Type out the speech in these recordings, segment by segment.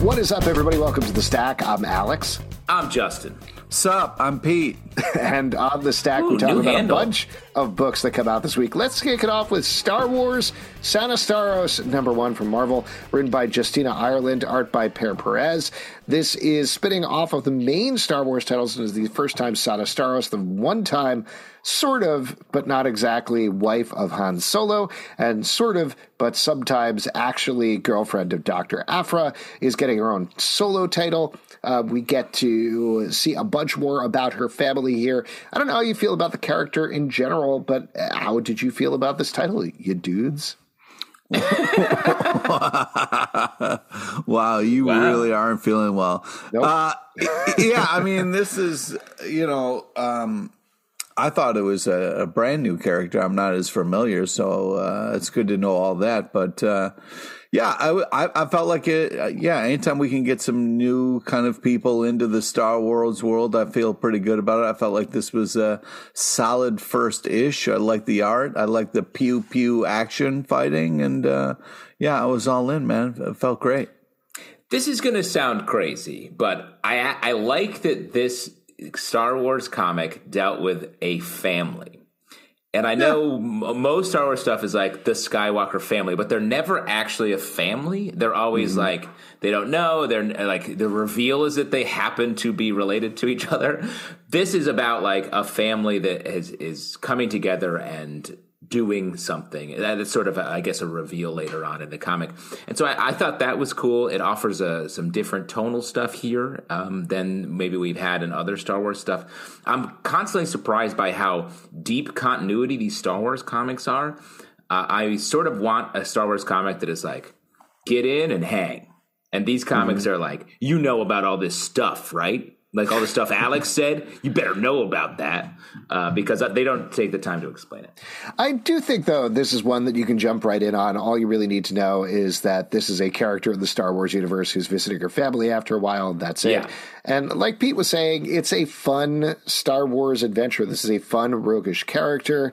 What is up, everybody? Welcome to the Stack. I'm Alex. I'm Justin. Sup? I'm Pete. and on the stack, Ooh, we're talking about handle. a bunch of books that come out this week. Let's kick it off with Star Wars Sana Starros, number one from Marvel, written by Justina Ireland, art by Per Perez. This is spinning off of the main Star Wars titles and is the first time Sana Starros, the one time sort of, but not exactly, wife of Han Solo, and sort of, but sometimes actually girlfriend of Dr. Aphra, is getting her own solo title. Uh, we get to see a bunch more about her family here. I don't know how you feel about the character in general, but uh, how did you feel about this title, you dudes? wow, you Wow. really aren't feeling well. Nope. Uh, yeah, I mean, this is, you know, um, I thought it was a, a brand new character. I'm not as familiar, so uh, it's good to know all that. But uh, yeah, I felt like it. Uh, yeah, anytime we can get some new kind of people into the Star Wars world, I feel pretty good about it. I felt like this was a solid first ish. I like the art. I like the pew pew action fighting, and uh, yeah, I was all in, man. It felt great. This is going to sound crazy, but I I like that this Star Wars comic dealt with a family. And I know m- most Star Wars stuff is like the Skywalker family, but they're never actually a family. They're always mm-hmm. like they don't know. They're like the reveal is that they happen to be related to each other. This is about like a family that is is coming together and doing something. That is sort of, a, I guess, a reveal later on in the comic. And so I, I thought that was cool. It offers uh, some different tonal stuff here um, than maybe we've had in other Star Wars stuff. I'm constantly surprised by how deep continuity these Star Wars comics are. Uh, I sort of want a Star Wars comic that is like, get in and hang. And these comics are like, you know about all this stuff, right? Like all the stuff Alex said, you better know about that uh, because they don't take the time to explain it. I do think, though, this is one that you can jump right in on. All you really need to know is that this is a character in the Star Wars universe who's visiting her family after a while, and that's it. Yeah. And like Pete was saying, it's a fun Star Wars adventure. This is a fun, roguish character.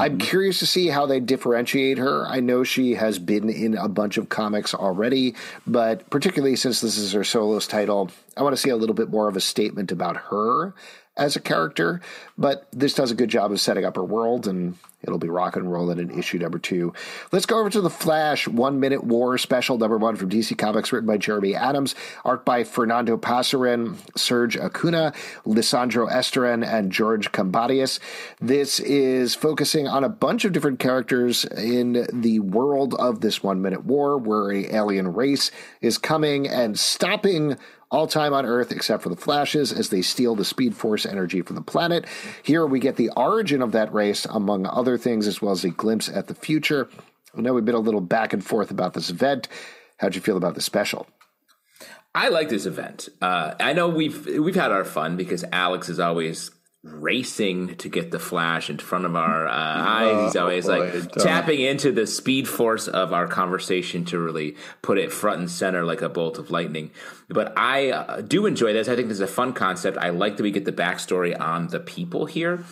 I'm mm-hmm. curious to see how they differentiate her. I know she has been in a bunch of comics already, but particularly since this is her solo's title, I want to see a little bit more of a statement about her as a character. But this does a good job of setting up her world, and it'll be rock and rolling in issue number two. Let's go over to the Flash One Minute War Special number one from DC Comics, written by Jeremy Adams, art by Fernando Pasarin, Serge Acuna, Lisandro Estherren, and George Combatius. This is focusing on a bunch of different characters in the world of this One Minute War, where a alien race is coming and stopping all time on Earth except for the Flashes as they steal the Speed Force energy from the planet. Here we get the origin of that race, among other things, as well as a glimpse at the future. I know we've been a little back and forth about this event. How'd you feel about the special? I like this event. Uh, I know we've we've had our fun because Alex is always racing to get the flash in front of our uh, eyes. He's always boy, like tapping into the speed force of our conversation to really put it front and center like a bolt of lightning. But I uh, do enjoy this. I think this is a fun concept. I like that we get the backstory on the people here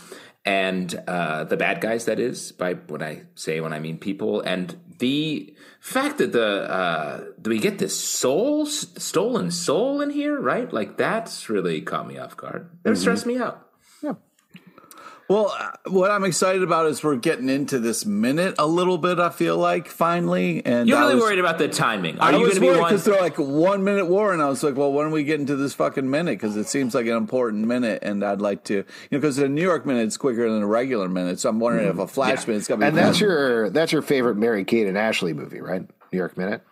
and uh, the bad guys. That is by what I say when I mean people, and the fact that the uh, do we get this soul stolen soul in here, right? Like that's really caught me off guard. That stressed me out. Well, uh, what I'm excited about is we're getting into this minute a little bit. I feel like finally, and You're I really was- worried about the timing. Are I you going to be worried one? because they're like one minute war, and I was like, well, when are we getting to this fucking minute? Because it seems like an important minute, and I'd like to, you know, because the New York minute is quicker than a regular minute, so I'm wondering if a flash Yeah. minute's gonna be. And that's your that's your favorite Mary Kate and Ashley movie, right? New York Minute.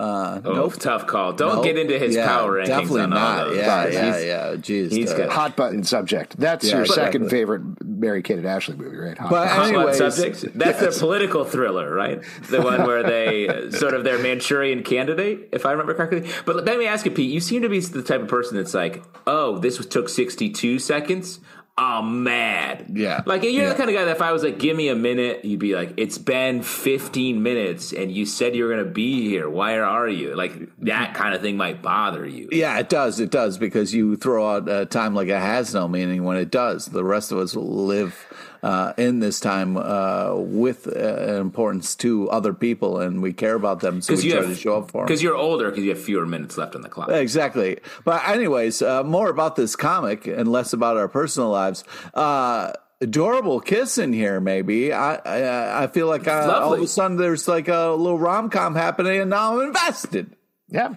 Uh, Oh, nope. tough call. Don't Nope. get into his Yeah, power rankings Definitely on not. those. Yeah, guys. yeah, yeah. Jeez, he's good. Hot button subject. That's Yeah, your exactly. second favorite Mary Kate and Ashley movie, right? Hot But Button. Hot button Anyways, subject. That's yes. the political thriller, right? The one where they uh, sort of their Manchurian candidate, if I remember correctly. But let me ask you, Pete. You seem to be the type of person that's like, "Oh, this took sixty-two seconds." I'm mad. Yeah. Like you're Yeah. the kind of guy that if I was like, "Give me a minute," you'd be like, "It's been fifteen minutes, and you said you were going to be here. Why are you?" Like that kind of thing might bother you. Yeah, it does. It does because you throw out uh, time like it has no meaning when it does. The rest of us live uh, in this time uh, with uh, importance to other people, and we care about them, so we you try have to show up for them. because you're older because you have fewer minutes left on the clock. Exactly. But anyways, uh, more about this comic and less about our personal lives. Uh, adorable kiss in here, maybe. I I, I feel like I, all of a sudden there's like a little rom com happening, and now I'm invested. Yeah.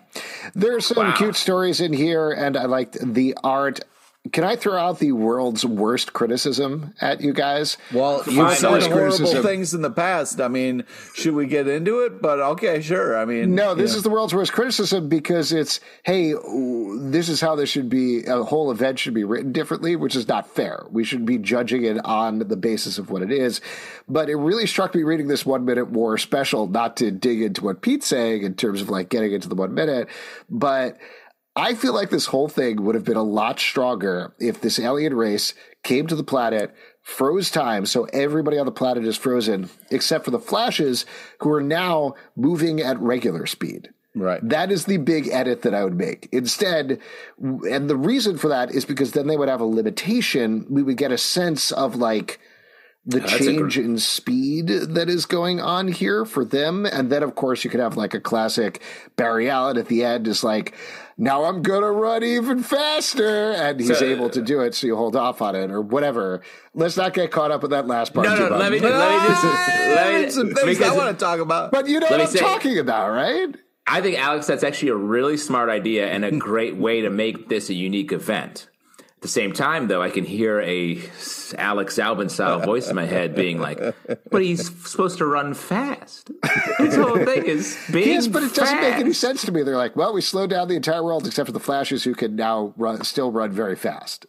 There's some Wow. cute stories in here, and I liked the art. Can I throw out the world's worst criticism at you guys? Well, The you've world's said horrible criticism- things in the past. I mean, should we get into it? But okay, sure. I mean, No, this yeah. is the world's worst criticism because it's, hey, this is how this should be, a whole event should be written differently, which is not fair. We should be judging it on the basis of what it is. But it really struck me reading this one minute war special, not to dig into what Pete's saying in terms of like getting into the one minute, but I feel like this whole thing would have been a lot stronger if this alien race came to the planet, froze time, so everybody on the planet is frozen, except for the Flashes, who are now moving at regular speed. Right. That is the big edit that I would make. Instead, and the reason for that is because then they would have a limitation. We would get a sense of like the That's change in speed that is going on here for them. And then, of course, you could have like a classic Barry Allen at the end is like, now I'm going to run even faster. And he's So- able to do it. So you hold off on it or whatever. Let's not get caught up with that last part. No, too no, let me, let me just. Ah, Let me, some things because I want to talk about. but you know what I'm say- talking about, right? I think, Alex, that's actually a really smart idea and a great way to make this a unique event. At the same time, though, I can hear a Alex Zalben style voice in my head being like, but he's supposed to run fast. His whole thing is being Yes, but it doesn't make any sense to me. They're like, well, we slowed down the entire world except for the Flashes, who can now run, still run very fast.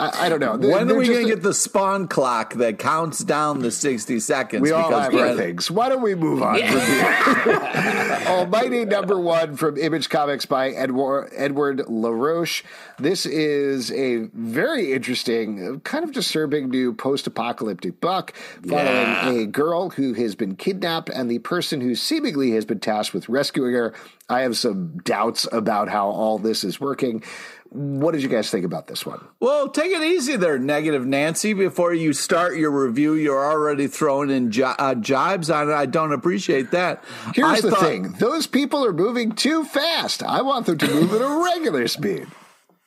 I, I don't know. When are they're we going to get the spawn clock that counts down the 60 seconds? We all have our things. Why don't we move on from here? Almighty number one from Image Comics by Edward, Edward LaRoche. This is a very interesting, kind of disturbing new post apocalyptic book following Yeah. a girl who has been kidnapped and the person who seemingly has been tasked with rescuing her. I have some doubts about how all this is working. What did you guys think about this one? Well, take it easy there, negative Nancy. Before you start your review, you're already throwing in uh, jibes on it. I don't appreciate that. Here's I the thought- thing those people are moving too fast. I want them to move at a regular speed.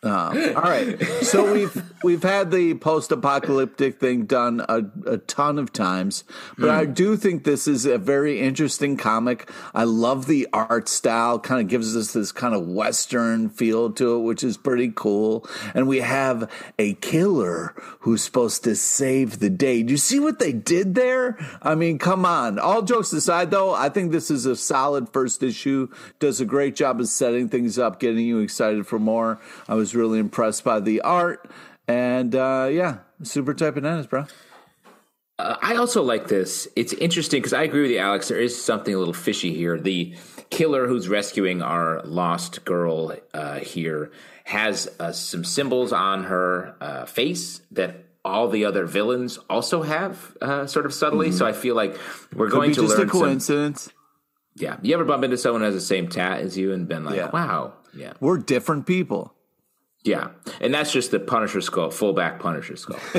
Um, all right. So we've we've had the post-apocalyptic thing done a, a ton of times, but I hmm. do think this is a very interesting comic. I love the art style; kind of gives us this kind of western feel to it, which is pretty cool. And we have a killer who's supposed to save the day. Do you see what they did there? I mean, come on. All jokes aside, though, I think this is a solid first issue. Does a great job of setting things up, getting you excited for more. I was really impressed by the art, and uh, yeah, super type bananas, bro. Uh, I also like this. It's interesting because I agree with you, Alex. There is something a little fishy here. The killer who's rescuing our lost girl uh, here has uh, some symbols on her uh, face that all the other villains also have, uh, sort of subtly. So I feel like we're Could going to just a learn some. coincidence. Yeah, you ever bump into someone who has the same tat as you and been like, Yeah. "Wow, yeah, We're different people. Yeah," and that's just the Punisher skull, fullback Punisher skull,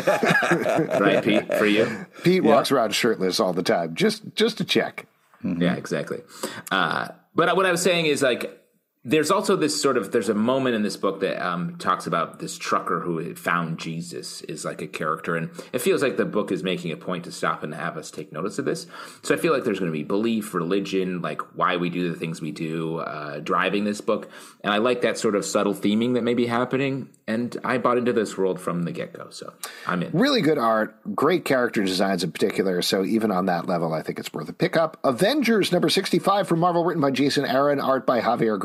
right, Pete? For you. Pete walks around shirtless all the time, just just to check. Yeah, exactly. Uh, but what I was saying is like, there's also this sort of there's a moment in this book that um, talks about this trucker who found Jesus is like a character, and it feels like the book is making a point to stop and have us take notice of this. So I feel like there's going to be belief, religion, like why we do the things we do, uh, driving this book, and I like that sort of subtle theming that may be happening. and I bought into this world from the get go. So I'm in. Really good art, great character designs in particular. So even on that level, I think it's worth a pickup. Avengers number 65 from Marvel, written by Jason Aaron, art by Javier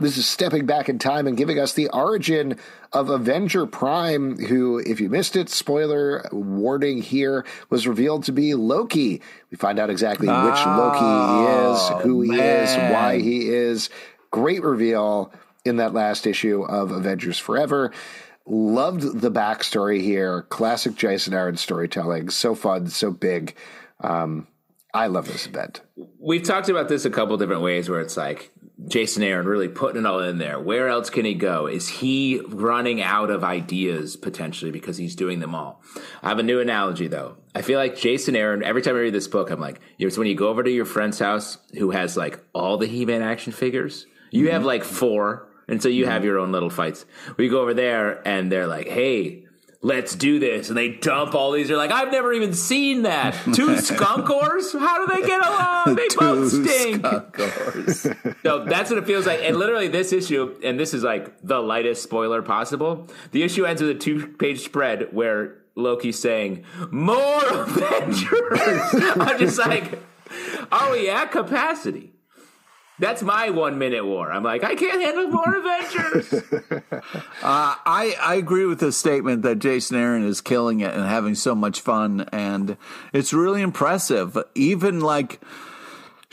This is stepping back in time and giving us the origin of Avenger Prime, who, if you missed it, spoiler warning here, was revealed to be Loki. We find out exactly which Loki he is, who he is, why he is. Great reveal in that last issue of Avengers Forever. Loved the backstory here. Classic Jason Aaron storytelling. So fun, so big. Um, I love this event. We've talked about this a couple different ways where it's like Jason Aaron really putting it all in there. Where else can he go? Is he running out of ideas potentially because he's doing them all? I have a new analogy though. I feel like Jason Aaron, every time I read this book, I'm like, it's when you go over to your friend's house who has like all the He Man action figures. You mm-hmm. have like four and so you mm-hmm. have your own little fights. We go over there and they're like, hey, let's do this. And they dump all these. They're like, I've never even seen that. Two skunkors? How do they get along? They both stink. so that's what it feels like. And literally, this issue, and this is like the lightest spoiler possible. The issue ends with a two page spread where Loki's saying, More Avengers. I'm just like, are we at capacity? That's my one minute war. I'm like, I can't handle more Avengers. uh, I I agree with the statement that Jason Aaron is killing it and having so much fun, and it's really impressive. Even like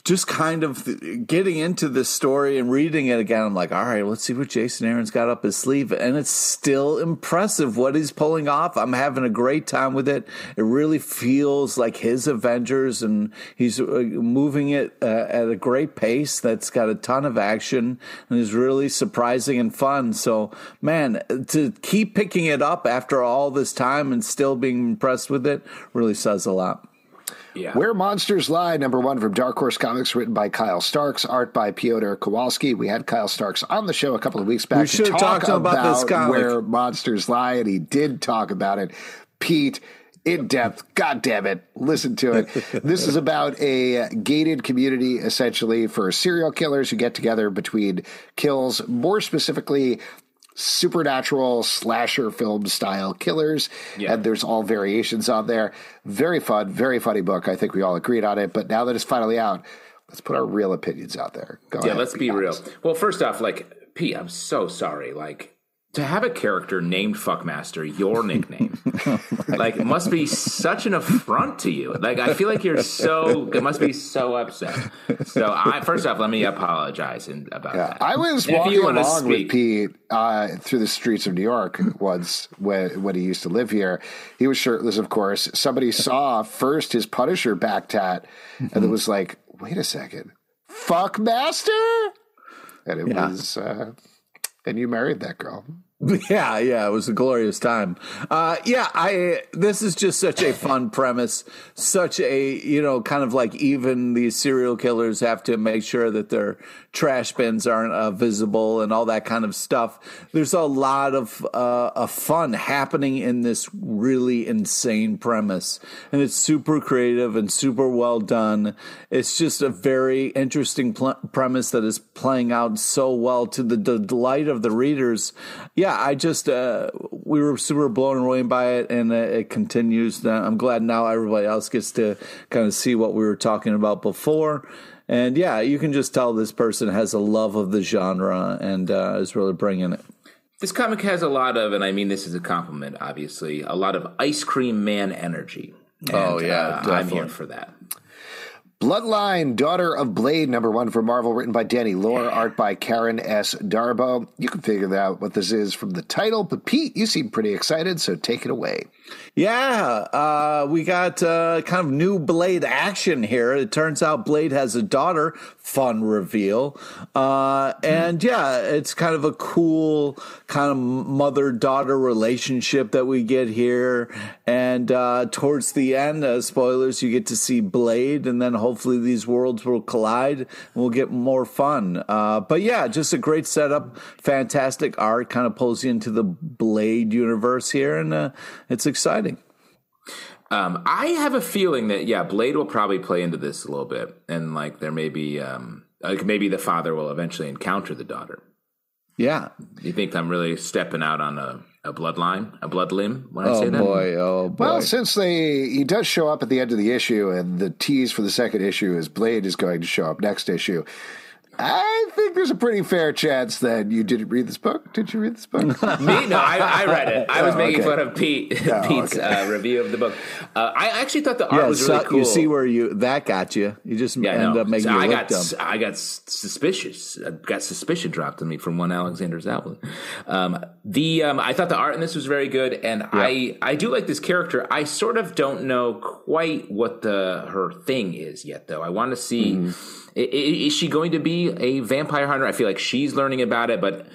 just kind of getting into this story and reading it again, I'm like, all right, let's see what Jason Aaron's got up his sleeve. And it's still impressive what he's pulling off. I'm having a great time with it. It really feels like his Avengers, and he's uh, moving it uh, at a great pace that's got a ton of action and is really surprising and fun. So, man, to keep picking it up after all this time and still being impressed with it really says a lot. Yeah. Where Monsters Lie, number one from Dark Horse Comics, written by Kyle Starks, art by Piotr Kowalski. We had Kyle Starks on the show a couple of weeks back we to talk about, about this comic. Where Monsters Lie, and he did talk about it. Pete, in depth. God damn it. Listen to it. this is about a gated community, essentially, for serial killers who get together between kills. More specifically, supernatural slasher film style killers. Yeah. And there's all variations on there. Very fun, very funny book. I think we all agreed on it. But now that it's finally out, let's put our real opinions out there. Go yeah, ahead, let's be, be real. Well, first off, like, Pete, I'm so sorry. Like, to have a character named Fuckmaster your nickname like it must be such an affront to you. Like i feel like you're so it must be so upset. So i first off let me apologize about yeah, that. I was and walking along speak, with pete uh, through the streets of new york once when, when he used to live here. He was shirtless of course. Somebody saw first his punisher back tat and it was like wait a second. Fuckmaster? And it yeah. was uh, and you married that girl. Yeah, yeah, it was a glorious time. Uh, yeah, I. This is just such a fun premise. Such a you know, kind of like even these serial killers have to make sure that their trash bins aren't uh, visible and all that kind of stuff. There's a lot of uh, of fun happening in this really insane premise, and it's super creative and super well done. It's just a very interesting pl- premise that is playing out so well to the delight of the readers. Yeah, I just uh, we were super blown away by it, and uh, it continues. I'm glad now everybody else gets to kind of see what we were talking about before. And yeah, you can just tell this person has a love of the genre and uh, is really bringing it. This comic has a lot of, and I mean this is a compliment, obviously, a lot of ice cream man energy. Oh, and, oh yeah, uh, I'm here for that. Bloodline, Daughter of Blade, number one for Marvel, written by Danny Lore, art by Karen S. Darboe. You can figure out what this is from the title, but Pete, you seem pretty excited, so take it away. Yeah, uh, we got uh, kind of new Blade action here. It turns out Blade has a daughter. Fun reveal. Uh, and yeah, it's kind of a cool kind of mother daughter relationship that we get here. And uh, towards the end, uh, spoilers, you get to see Blade, and then hopefully these worlds will collide and we'll get more fun. Uh, but yeah, just a great setup. Fantastic art, kind of pulls you into the Blade universe here. And it's exciting exciting. Um, I have a feeling that yeah, Blade will probably play into this a little bit, and like there may be um, like maybe the father will eventually encounter the daughter. Yeah. You think I'm really stepping out on a, a bloodline, a blood limb when I Oh say that? boy, oh boy. Well, since they he does show up at the end of the issue, and the tease for the second issue is Blade is going to show up next issue. I think there's a pretty fair chance that you didn't read this book. Did you read this book? Me? No, I, I read it. I was Oh, making okay. fun of Pete, Oh, Pete's okay. uh, review of the book. Uh, I actually thought the art yeah, was so really cool. you see where you that got you. You just Yeah, I end know. up making So you I got dumb. I got suspicious. I got suspicion dropped on me from one Alexander Zalben. Um, the um, I thought the art in this was very good, and I I do like this character. I sort of don't know quite what the her thing is yet, though. I want to see. Mm-hmm. i- i- Is she going to be a vampire hunter? I feel like she's learning about it, but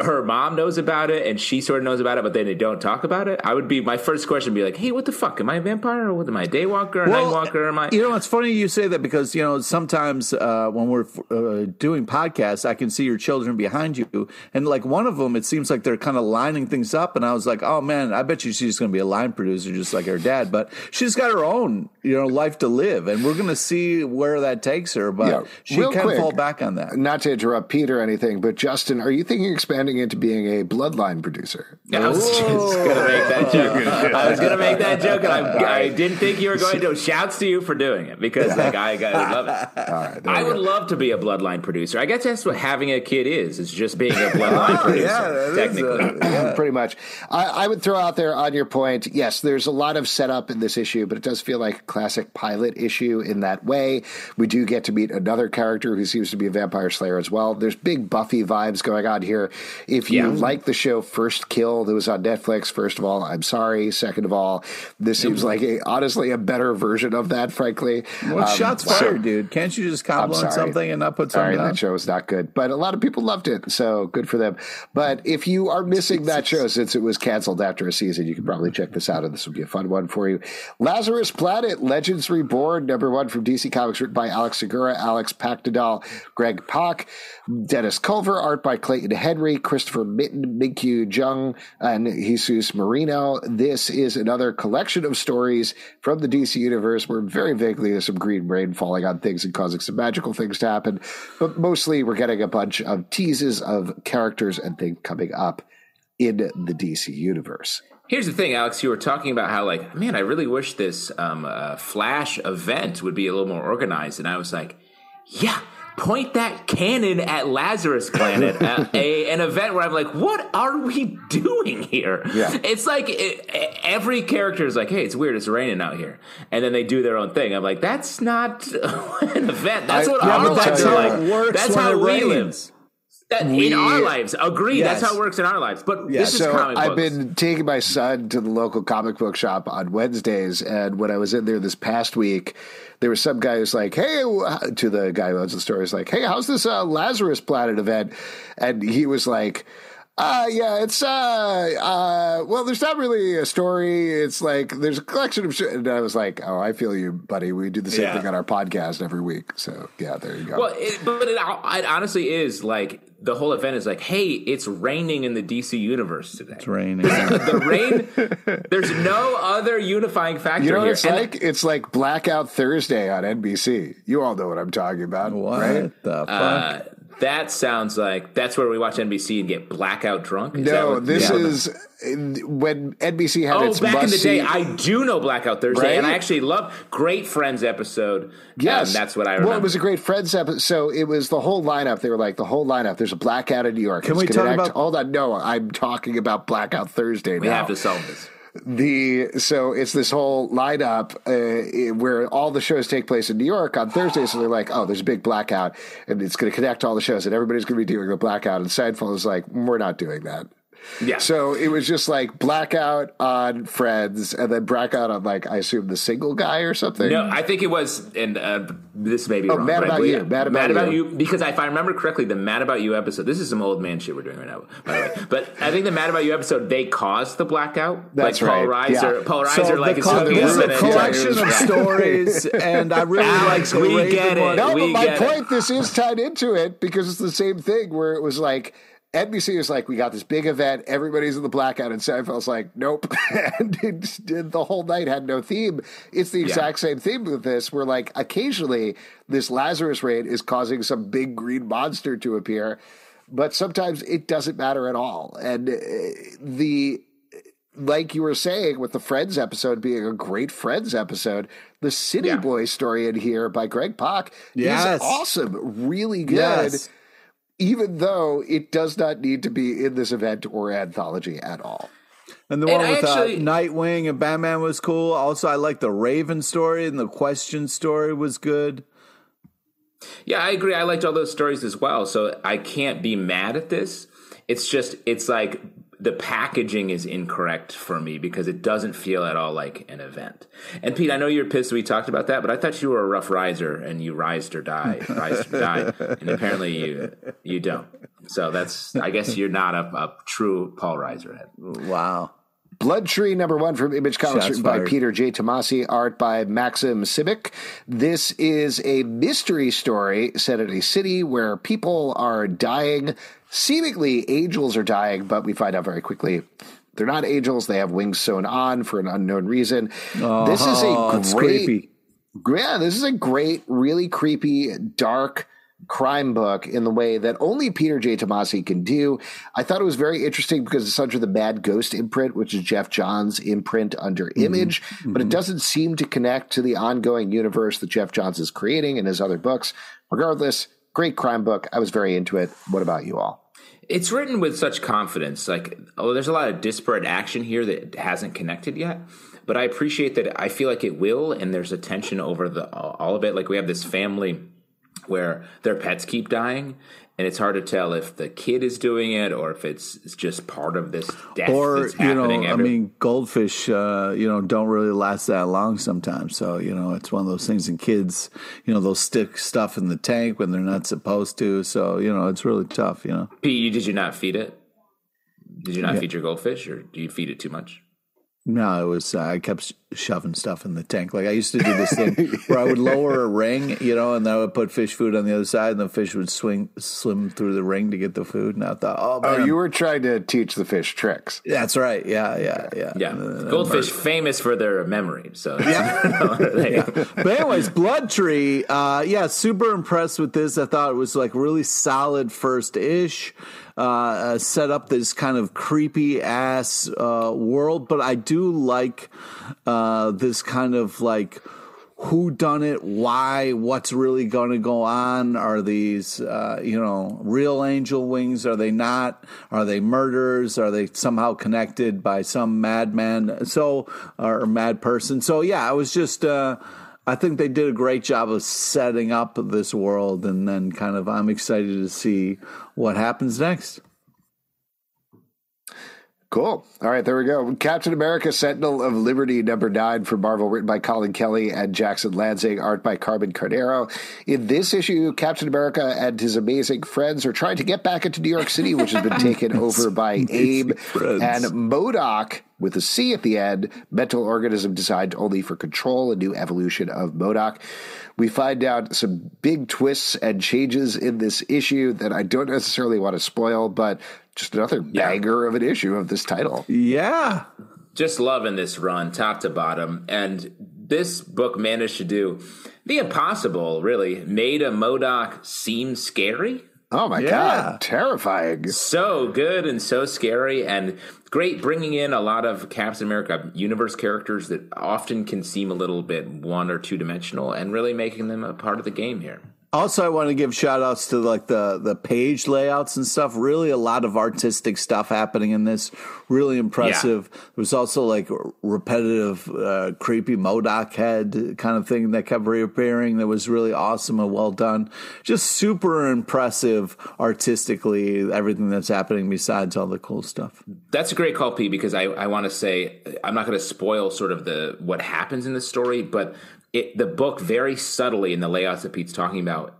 her mom knows about it and she sort of knows about it, but then they don't talk about it. I would be my first question would be like, "Hey, what the fuck? Am I a vampire or what am I? A daywalker, a Well, nightwalker? Am I?" You know, it's funny you say that because you know sometimes uh, when we're uh, doing podcasts, I can see your children behind you, and like one of them, it seems like they're kind of lining things up, and I was like, oh man, I bet you she's going to be a line producer just like her dad, but she's got her own you know life to live, and we're going to see where that takes her, but Yeah. she Real can quick, fall back on that. Not to interrupt Pete or anything, but Justin, are you thinking of expanding into being a bloodline producer? I was just gonna make that joke. I was gonna make that joke, and I, I didn't think you were going to. Shouts to you for doing it because like I, I love it. All right, I would go. love to be a bloodline producer. I guess that's what having a kid is. Is just being a bloodline producer. yeah, that is, technically. uh, pretty much. I, I would throw out there on your point. Yes, there's a lot of setup in this issue, but it does feel like a classic pilot issue in that way. We do get to meet another character who seems to be a vampire slayer as well. There's big Buffy vibes going on here. If you Yeah. like the show First Kill that was on Netflix, first of all, I'm sorry. Second of all, this seems like a honestly a better version of that. Frankly, Well, Um, shots so- fired, dude. Can't you just compliment sorry. something and not put Sorry, something down? that show was not good, but a lot of people loved it, so good for them. But if you are missing that show since it was canceled after a season, you can probably check this out, and this will be a fun one for you. Lazarus Planet, Legends Reborn, number one from DC Comics, written by Alex Segura, Alex Paknadel, Greg Pak, Dennis Culver, art by Clayton Henry, Christopher Mitten, Minkyu Jung, and Jesus Merino. This is another collection of stories from the DC universe where very vaguely there's some green rain falling on things and causing some magical things to happen. But mostly we're getting a bunch of teases of characters and things coming up in the DC universe. Here's the thing, Alex. You were talking about how, like, man, I really wish this um, uh, Flash event would be a little more organized. And I was like, yeah, point that cannon at Lazarus Planet, uh, a, an event where I'm like, what are we doing here? Yeah. It's like it, every character is like, hey, it's weird, it's raining out here. And then they do their own thing. I'm like, that's not an event. That's I- what yeah, our lives are like. works that's how we live. That, We- in our lives, agree. That's how it works in our lives. But Yeah, this is so I've been taking my son to the local comic book shop on Wednesdays, and when I was in there this past week, there was some guy who's like, "Hey," to the guy who owns the store, he's like, "Hey, how's this uh, Lazarus Planet event?" And he was like. Uh, yeah, it's, uh, uh, well, there's not really a story. It's like, there's a collection of shit. And I was like, oh, I feel you, buddy. We do the same Yeah. thing on our podcast every week. So, yeah, there you go. Well, it, but it, it honestly is like the whole event is like, hey, it's raining in the DC universe today. It's raining. the rain. There's no other unifying factor you know what here. it's And like? It's like Blackout Thursday on NBC. You all know what I'm talking about, what right? the fuck? uh, that sounds like that's where we watch NBC and get blackout drunk. Is that No, what- this yeah. is when NBC had its. Oh, its back in the must-see- day, I do know Blackout Thursday, and I actually love Great Friends episode. Um, yes, and that's what I remember. Well, it was a great Friends episode. So it was the whole lineup. They were like the whole lineup. There's a blackout in New York. Can It's we gonna talk act- about- Hold on, no, I'm talking about Blackout Thursday. we now. have to solve this. The so it's this whole lineup uh, where all the shows take place in New York on Thursday. So they're like, oh, there's a big blackout, and it's going to connect all the shows, and everybody's going to be doing a blackout. And Seinfeld is like, we're not doing that. Yeah. So it was just like blackout on Friends, and then blackout on like I assume the single guy or something. No, I think it was, and uh, this may be Oh, wrong. Mad but I About believe- You, Mad About You. Because if I remember correctly, the Mad About You episode. This is some old man shit we're doing right now, by the way. But I think the Mad About You episode they caused the blackout. That's like Paul right, Reiser, yeah. Paul Reiser, So like the is col- hooking this up is and a collection of stories, and I really Alex, like we get it. No, We but my get it. point, this is tied into it because it's the same thing where it was like NBC was like, we got this big event, everybody's in the blackout, and Seinfeld's like, nope. and it, it- the whole night had no theme. It's the exact same theme with this, where like occasionally this Lazarus raid is causing some big green monster to appear. but sometimes it doesn't matter at all. And uh, the like you were saying with the Friends episode being a great Friends episode, the City Yeah. Boy story in here by Greg Pak Yes. is awesome, really good. Yes. Even though it does not need to be in this event or anthology at all. And the And one I with actually- uh, Nightwing and Batman was cool. Also, I like the Raven story and the Question story was good. Yeah, I agree. I liked all those stories as well. So I can't be mad at this. It's just, it's like the packaging is incorrect for me because it doesn't feel at all like an event. And Pete, I know you're pissed we talked about that, but I thought you were a rough riser and you rised or died, rised or died, and apparently you you don't. So that's, I guess you're not a, a true Paul Riser head. Wow. Blood Tree number one from Image Comics, Shots written by. Peter J. Tomasi, art by Maxim Simic. This is a mystery story set in a city where people are dying. Seemingly, angels are dying, but we find out very quickly they're not angels. They have wings sewn on for an unknown reason. this is Oh, a great, creepy. yeah, this is a great, really creepy, dark crime book in the way that only Peter J. Tomasi can do. I thought it was very interesting because it's under the Mad Ghost imprint, which is Geoff Johns' imprint under mm-hmm. Image, but it mm-hmm. doesn't seem to connect to the ongoing universe that Geoff Johns is creating in his other books. Regardless, great crime book. I was very into it. What about you all? It's written with such confidence. Like, oh, there's a lot of disparate action here that hasn't connected yet. But I appreciate that. I feel like it will, and there's a tension over the all of it. Like we have this family where their pets keep dying, and it's hard to tell if the kid is doing it or if it's, it's just part of this death Or, you know, happening. I mean, goldfish, uh, you know, don't really last that long sometimes. So, you know, it's one of those things. And kids, you know, they'll stick stuff in the tank when they're not supposed to. So, you know, it's really tough, you know. Pete, did you not feed it? Did you not Yeah. feed your goldfish, or do you feed it too much? No, it was uh, I kept shoving stuff in the tank. Like I used to do this thing where I would lower a ring, you know, and then I would put fish food on the other side, and the fish would swing swim through the ring to get the food. And I thought, oh man, Oh, you were trying to teach the fish tricks. that's right. Yeah, yeah, yeah. Yeah, Uh, goldfish famous for their memory. So yeah, but anyways, Blood Tree, uh, yeah, super impressed with this. I thought it was like really solid first ish. Uh, uh, set up this kind of creepy ass uh, world, but I do like uh, this kind of like who done it, why, what's really going to go on? Are these, uh, you know, real angel wings? Are they not? Are they murders? Are they somehow connected by some madman? So, or mad person? So, yeah, I was just, uh, I think they did a great job of setting up this world, and then kind of, I'm excited to see what happens next. Cool. All right, there we go. Captain America Sentinel of Liberty, number nine for Marvel, written by Collin Kelly and Jackson Lanzing, art by Carmen Carnero. In this issue, Captain America and his amazing friends are trying to get back into New York City, which has been taken over by Abe friends. and Modoc with a C at the end, mental organism designed only for control, a new evolution of Modoc. We find out some big twists and changes in this issue that I don't necessarily want to spoil, but just another banger of an issue of this title. Yeah. just loving this run top to bottom and this book managed to do the impossible really made a modoc seem scary Oh my Yeah. god, terrifying. so good and so scary and great bringing in a lot of captain america universe characters that often can seem a little bit one or two dimensional and really making them a part of the game here Also, I want to give shout outs to like the, the page layouts and stuff. Really, a lot of artistic stuff happening in this. Really impressive. There was also like repetitive, uh, creepy Modoc head kind of thing that kept reappearing. That was really awesome and well done. Just super impressive artistically, everything that's happening besides all the cool stuff. That's a great call, Pete, because I, I want to say I'm not going to spoil sort of the what happens in the story, but it, the book very subtly in the layouts that Pete's talking about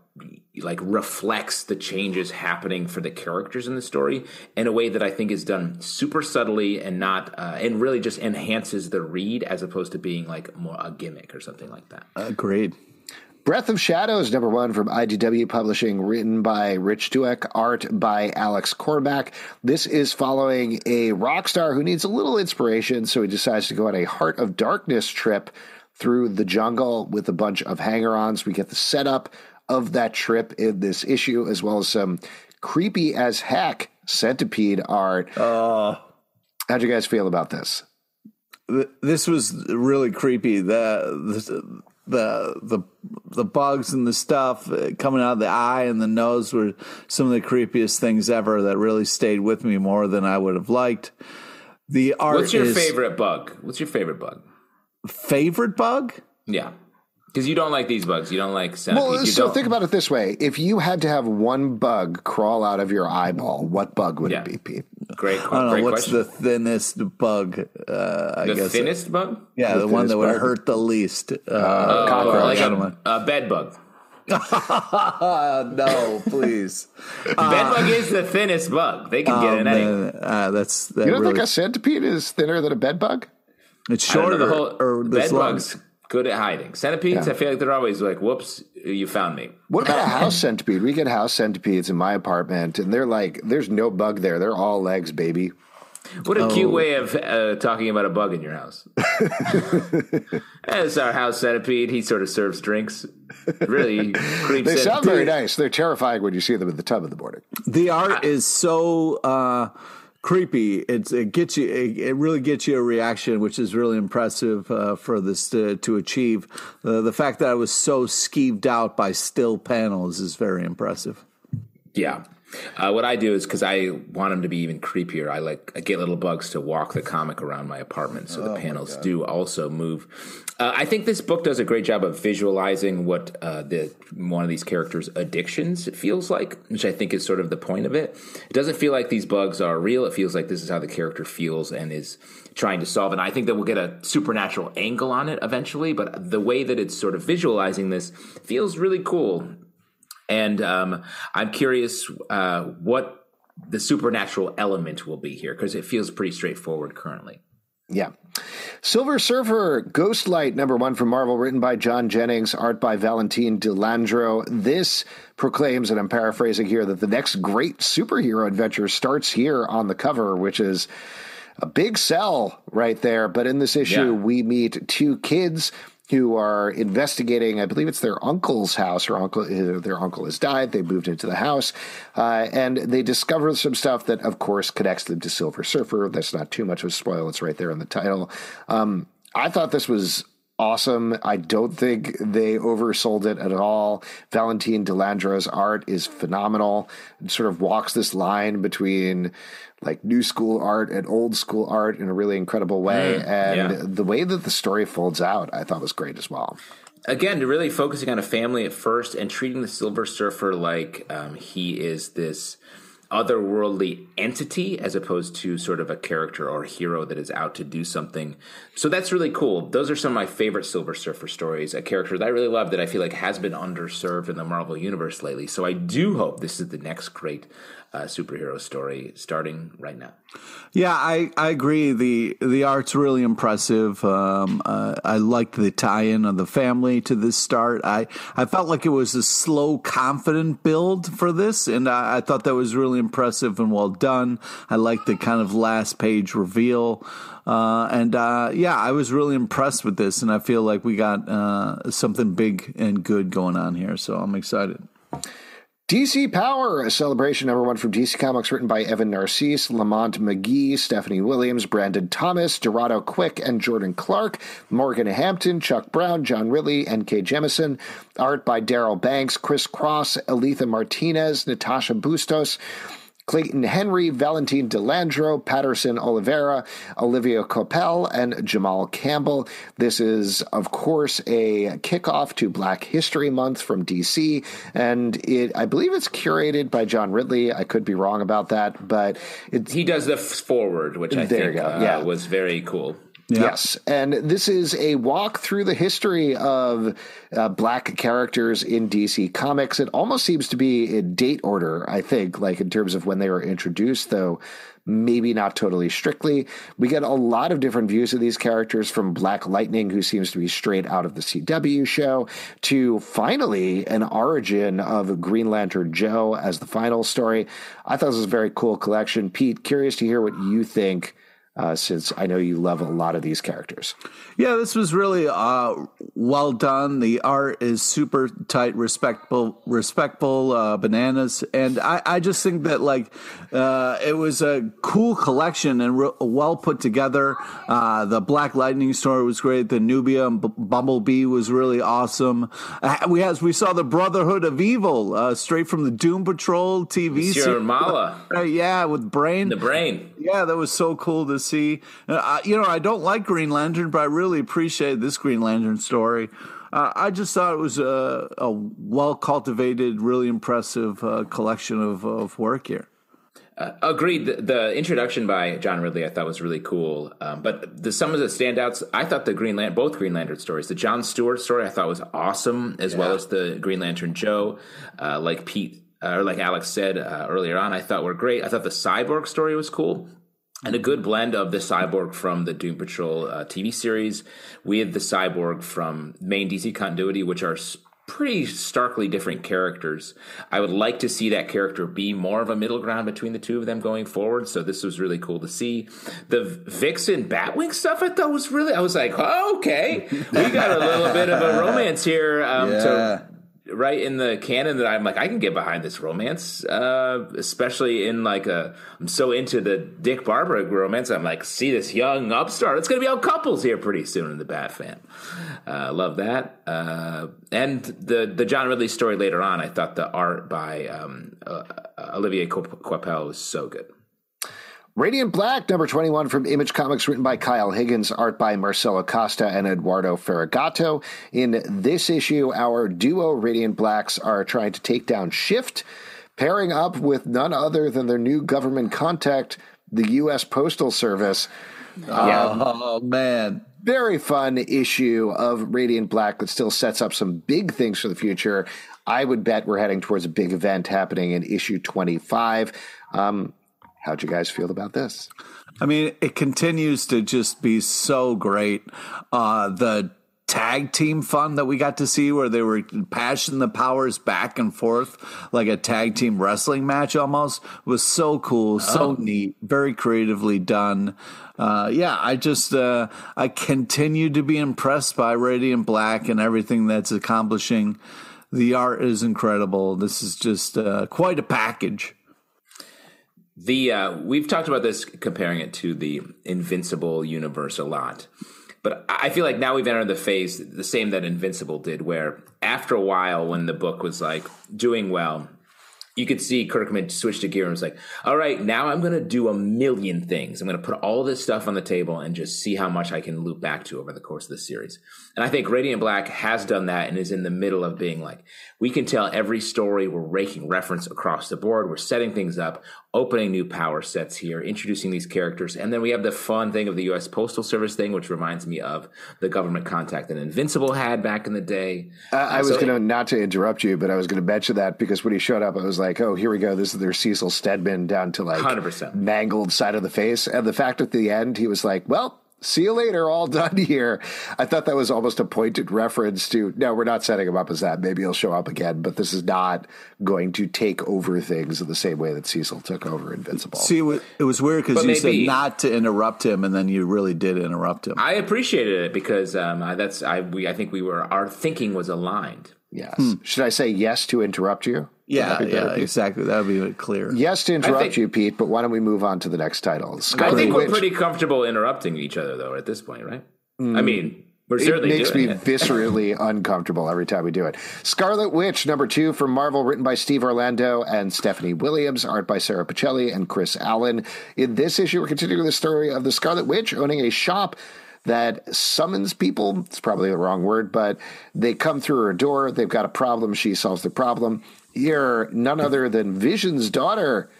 like reflects the changes happening for the characters in the story in a way that I think is done super subtly and not uh, and really just enhances the read as opposed to being like more a gimmick or something like that. Agreed. Breath of Shadows, number one from IDW Publishing, written by Rich Douek, art by Alex Cormack. This is following a rock star who needs a little inspiration, so he decides to go on a Heart of Darkness trip through the jungle with a bunch of hanger ons. We get the setup of that trip in this issue, as well as some creepy as heck centipede art. Oh, How'd you guys feel about this? th- this was really creepy. The the the the, the bugs and the stuff uh, coming out of the eye and the nose were some of the creepiest things ever. That really stayed with me more than I would have liked. The art. What's your is- favorite bug? What's your favorite bug? Favorite bug? Yeah. Because you don't like these bugs. You don't like centipedes. Well, you so don't. think about it this way: if you had to have one bug crawl out of your eyeball, what bug would Yeah. it be, Pete? great, I don't great know. What's question. the thinnest bug? Uh, I the guess. thinnest bug? yeah, the, the one that thinnest would bug? hurt the least. Uh, Oh, cockroach. like gentlemen. a, a bed bug. Uh, no, please. bed bug is the thinnest bug. They can get in any. Uh, that's that You don't really, think a centipede is thinner than a bed bug? It's I don't shorter the whole or this bed long. bugs good at hiding. Centipedes, Yeah. I feel like they're always like, "Whoops, you found me." What about a house centipede? We get house centipedes in my apartment, and they're like, "There's no bug there. They're all legs, baby." What a Oh. cute way of uh, talking about a bug in your house. As our house centipede, he sort of serves drinks. Really creeps They in. sound very nice. They're terrifying when you see them in the tub in the morning. The art is so uh, creepy. It's it gets you. It, it really gets you a reaction, which is really impressive uh, for this to, to achieve. Uh, the fact that I was so skeeved out by still panels is very impressive. Yeah. Uh, what I do is because I want them to be even creepier. I like I get little bugs to walk the comic around my apartment, so the panels do also move. Uh, I think this book does a great job of visualizing what uh, the one of these characters' addictions feels like, which I think is sort of the point of it. It doesn't feel like these bugs are real. It feels like this is how the character feels and is trying to solve it. And I think that we'll get a supernatural angle on it eventually, but the way that it's sort of visualizing this feels really cool. And um, I'm curious uh, what the supernatural element will be here because it feels pretty straightforward currently. Yeah. Silver Surfer Ghostlight, number one from Marvel, written by John Jennings, art by Valentine Delandro. This proclaims, and I'm paraphrasing here, that the next great superhero adventure starts here on the cover, which is a big sell right there. But in this issue, Yeah. we meet two kids who are investigating. I believe it's their uncle's house. Her uncle, uh, their uncle has died. They moved into the house, uh, and they discover some stuff that, of course, connects them to Silver Surfer. That's not too much of a spoil. It's right there in the title. Um, I thought this was awesome. I don't think they oversold it at all. Valentine Delandro's art is phenomenal. It sort of walks this line between like new school art and old school art in a really incredible way. and yeah. the way that the story folds out, I thought was great as well. Again, really focusing on a family at first and treating the Silver Surfer like um, he is this otherworldly entity as opposed to sort of a character or hero that is out to do something. So that's really cool. Those are some of my favorite Silver Surfer stories, a character that I really love that I feel like has been underserved in the Marvel Universe lately. So I do hope this is the next great uh, superhero story starting right now. Yeah, I, I agree. the The art's really impressive. Um, uh, I liked the tie-in of the family to this start. I, I felt like it was a slow, confident build for this, and I, I thought that was really impressive and well done. I liked the kind of last page reveal, uh, and uh, yeah, I was really impressed with this, and I feel like we got uh, something big and good going on here. So I'm excited. DC Power, a celebration number one from DC Comics, written by Evan Narcisse, LaMont Magee, Stephanie Williams, Brandon Thomas, Dorado Quick, and Jordan Clark, Morgan Hampton, Chuck Brown, John Ridley, and Kay Jemison. Art by Darryl Banks, Chris Cross, Alitha Martinez, Natacha Bustos. Clayton Henry, Valentine Delandro, Patterson Oliveira, Olivia Coppell, and Jamal Campbell. This is, of course, a kickoff to Black History Month from DC, and it I believe it's curated by John Ridley. I could be wrong about that, but it's He does the forward, which I There you think go, uh, yeah. was very cool. Yes, and this is a walk through the history of uh, black characters in DC Comics. It almost seems to be in date order, I think, like in terms of when they were introduced, though maybe not totally strictly. We get a lot of different views of these characters from Black Lightning, who seems to be straight out of the CW show, to finally an origin of Green Lantern Jo as the final story. I thought this was a very cool collection. Pete, curious to hear what you think uh, since I know you love a lot of these characters. Yeah, this was really uh, well done. The art is super tight, respectful, respectful uh, bananas, and I, I, just think that like uh, it was a cool collection and re- well put together. Uh, the Black Lightning story was great. The Nubia B- Bumblebee was really awesome. Uh, we has we saw the Brotherhood of Evil straight from the Doom Patrol TV series. Mallah, yeah, with Brain. The Brain. Yeah, that was so cool to see. Uh, you know, I don't like Green Lantern, but I really appreciate this Green Lantern story. Uh, I just thought it was a, a well cultivated, really impressive uh, collection of, of work here. Uh, agreed. The, the, introduction by John Ridley I thought was really cool. Um, but the, some of the standouts, I thought the Green Lantern, both Green Lantern stories, the John Stewart story, I thought was awesome, as yeah. well as the Green Lantern Jo, uh, like Pete or like Alex said uh, earlier on, I thought were great. I thought the cyborg story was cool and a good blend of the cyborg from the Doom Patrol uh, TV series with the cyborg from main DC continuity, which are pretty starkly different characters. I would like to see that character be more of a middle ground between the two of them going forward. So this was really cool to see. The Vixen Batwing stuff I thought was really. I was like, oh, okay, we got a little bit of a romance here um, yeah. to right in the canon that I'm like I can get behind this romance, uh, especially in like a I'm so into the Dick Barbara romance. I'm like, see this young upstart. It's gonna be all couples here pretty soon in the Bat fan. Uh, love that. Uh, and the the John Ridley story later on. I thought the art by um, uh, Olivier Coipel was so good. Radiant Black, number 21 from Image Comics, written by Kyle Higgins, art by Marcelo Costa and Eduardo Ferigato. In this issue, our duo Radiant Blacks are trying to take down Shift, pairing up with none other than their new government contact, the U.S. Postal Service. Um, oh, man. Very fun issue of Radiant Black that still sets up some big things for the future. I would bet we're heading towards a big event happening in issue 25. Um, How'd you guys feel about this? I mean, it continues to just be so great. Uh, the tag team fun that we got to see where they were passing the powers back and forth like a tag team wrestling match almost was so cool, so oh. neat, very creatively done. Uh, yeah, I just uh, I continue to be impressed by Radiant Black and everything that's accomplishing. The art is incredible. This is just uh, quite a package. The uh, we've talked about this comparing it to the Invincible universe a lot, but I feel like now we've entered the phase the same that Invincible did, where after a while, when the book was like doing well, you could see Kirkman switch to gear and was like, all right, now I'm going to do a million things. I'm going to put all this stuff on the table and just see how much I can loop back to over the course of the series. And I think Radiant Black has done that and is in the middle of being like, we can tell every story. We're raking reference across the board. We're setting things up, opening new power sets here, introducing these characters. And then we have the fun thing of the U.S. Postal Service thing, which reminds me of the government contact that Invincible had back in the day. Uh, I was going to, not to interrupt you, but I was going to mention that because when he showed up, I was like, oh, here we go. This is their Cecil Stedman down to like 100%. mangled side of the face. And the fact at the end, he was like, well, see you later, all done here. I thought that was almost a pointed reference to no, we're not setting him up as that. Maybe he'll show up again, but this is not going to take over things in the same way that Cecil took over Invincible. See, it was weird because you maybe, said not to interrupt him, and then you really did interrupt him. I appreciated it because um, that's I we I think we were our thinking was aligned. Yes. Hmm. Should I say yes to interrupt you? Yeah, yeah, exactly. That would be clear. Yes to interrupt think, you, Pete, but why don't we move on to the next title? Scarlet I think we're pretty comfortable interrupting each other, though, at this point, right? Mm, I mean, we're certainly it makes me it. viscerally uncomfortable every time we do it. Scarlet Witch, number two from Marvel, written by Steve Orlando and Stephanie Williams, art by Sara Pichelli and Chris Allen. In this issue, we're continuing the story of the Scarlet Witch owning a shop that summons people. It's probably the wrong word, but they come through her door. They've got a problem. She solves the problem. Here, none other than Vision's daughter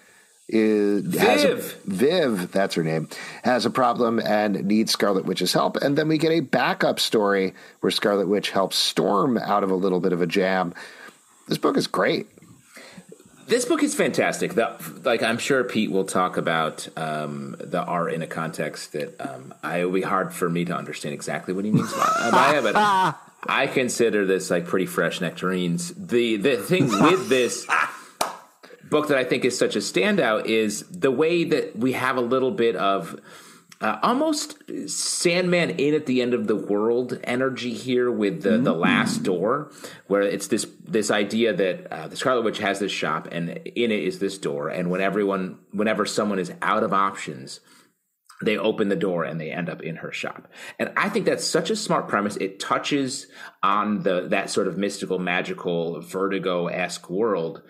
is Viv. A, Viv, that's her name, has a problem and needs Scarlet Witch's help. And then we get a backup story where Scarlet Witch helps Storm out of a little bit of a jam. This book is great. This book is fantastic. The, like I'm sure Pete will talk about um, the art in a context that um, I, it'll be hard for me to understand exactly what he means by, by it, but I consider this like pretty fresh nectarines. The the thing with this book that I think is such a standout is the way that we have a little bit of uh, almost Sandman in at the end of the world energy here with the, the last door, where it's this this idea that uh, the Scarlet Witch has this shop and in it is this door, and when everyone whenever someone is out of options, they open the door and they end up in her shop. And I think that's such a smart premise. It touches on the that sort of mystical, magical, vertigo esque world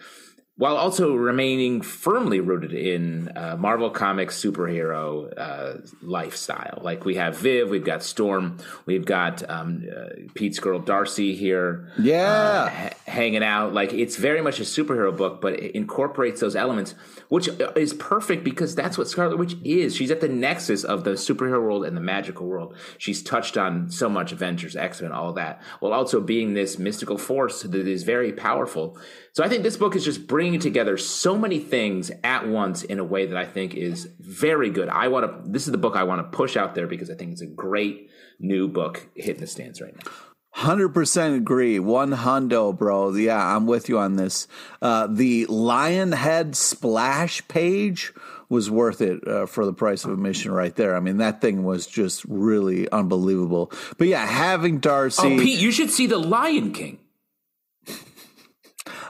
while also remaining firmly rooted in uh, Marvel Comics superhero uh, lifestyle. Like we have Viv, we've got Storm, we've got um, uh, Pete's girl Darcy here, Yeah. ha- hanging out. Like it's very much a superhero book, but it incorporates those elements, which uh, is perfect because that's what Scarlet Witch is. She's at the nexus of the superhero world and the magical world. She's touched on so much Avengers, X Men, all that, while also being this mystical force that is very powerful. So I think this book is just bringing together so many things at once in a way that I think is very good. I want to. This is the book I want to push out there because I think it's a great new book hitting the stands right now. Hundred percent agree. One hundo, bro. Yeah, I'm with you on this. Uh, the lion head splash page was worth it uh, for the price of admission, right there. I mean, that thing was just really unbelievable. But yeah, having Darcy, Oh, Pete, you should see the Lion King.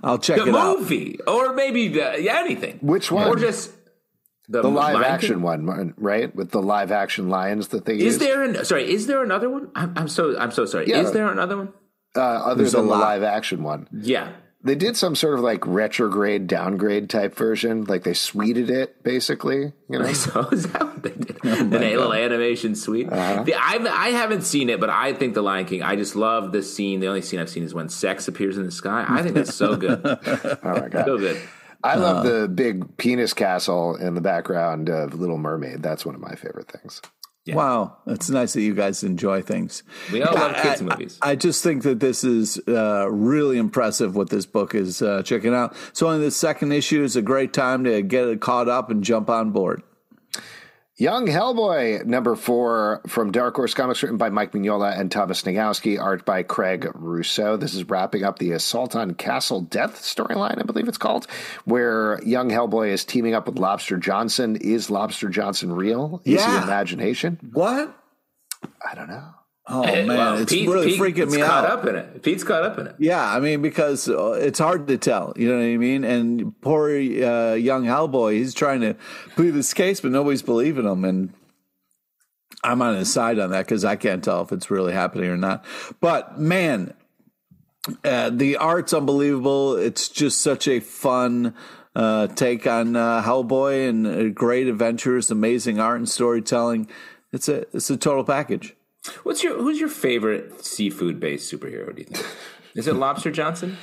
I'll check the it out. movie, or maybe the, yeah, anything. Which one? Or just the, The live Lion action King? one, right? With the live action lions that they Is use. there an sorry? Is there another one? I'm, I'm so I'm so sorry. Yeah. Is there another one? uh, other There's than the lot. live action one? Yeah. They did some sort of like retrograde downgrade type version, like they sweeted it basically. You know, So is that what they did? Oh the little animation suite. Uh-huh. The, I've, I haven't seen it, but I think the Lion King. I just love this scene. The only scene I've seen is when sex appears in the sky. I think that's so good, oh my god, so good. I love Uh. the big penis castle in the background of Little Mermaid. That's one of my favorite things. Wow, it's nice that you guys enjoy things. We all love kids' I- movies. I just think that this is uh, really impressive what this book is uh, checking out. So, only the second issue is a great time to get it caught up and jump on board. Young Hellboy, number four from Dark Horse Comics, written by Mike Mignola and Thomas Sniegoski, art by Craig Rousseau. This is wrapping up the Assault on Castle Death storyline, I believe it's called, where young Hellboy is teaming up with Lobster Johnson. Is Lobster Johnson real? Is Yeah. he imagination? What? I don't know. Oh man, well, it's Pete- really Pete- freaking it's me caught out. up in it. Pete's caught up in it. Yeah, I mean because uh, it's hard to tell. You know what I mean? And poor uh, young Hellboy, he's trying to plead this case, but nobody's believing him. And I'm on his side on that because I can't tell if it's really happening or not. But man, uh, the art's unbelievable. It's just such a fun uh, take on uh, Hellboy and uh, great adventures, amazing art and storytelling. It's a it's a total package. What's your who's your favorite seafood based superhero? Do you think? Is it Lobster Johnson,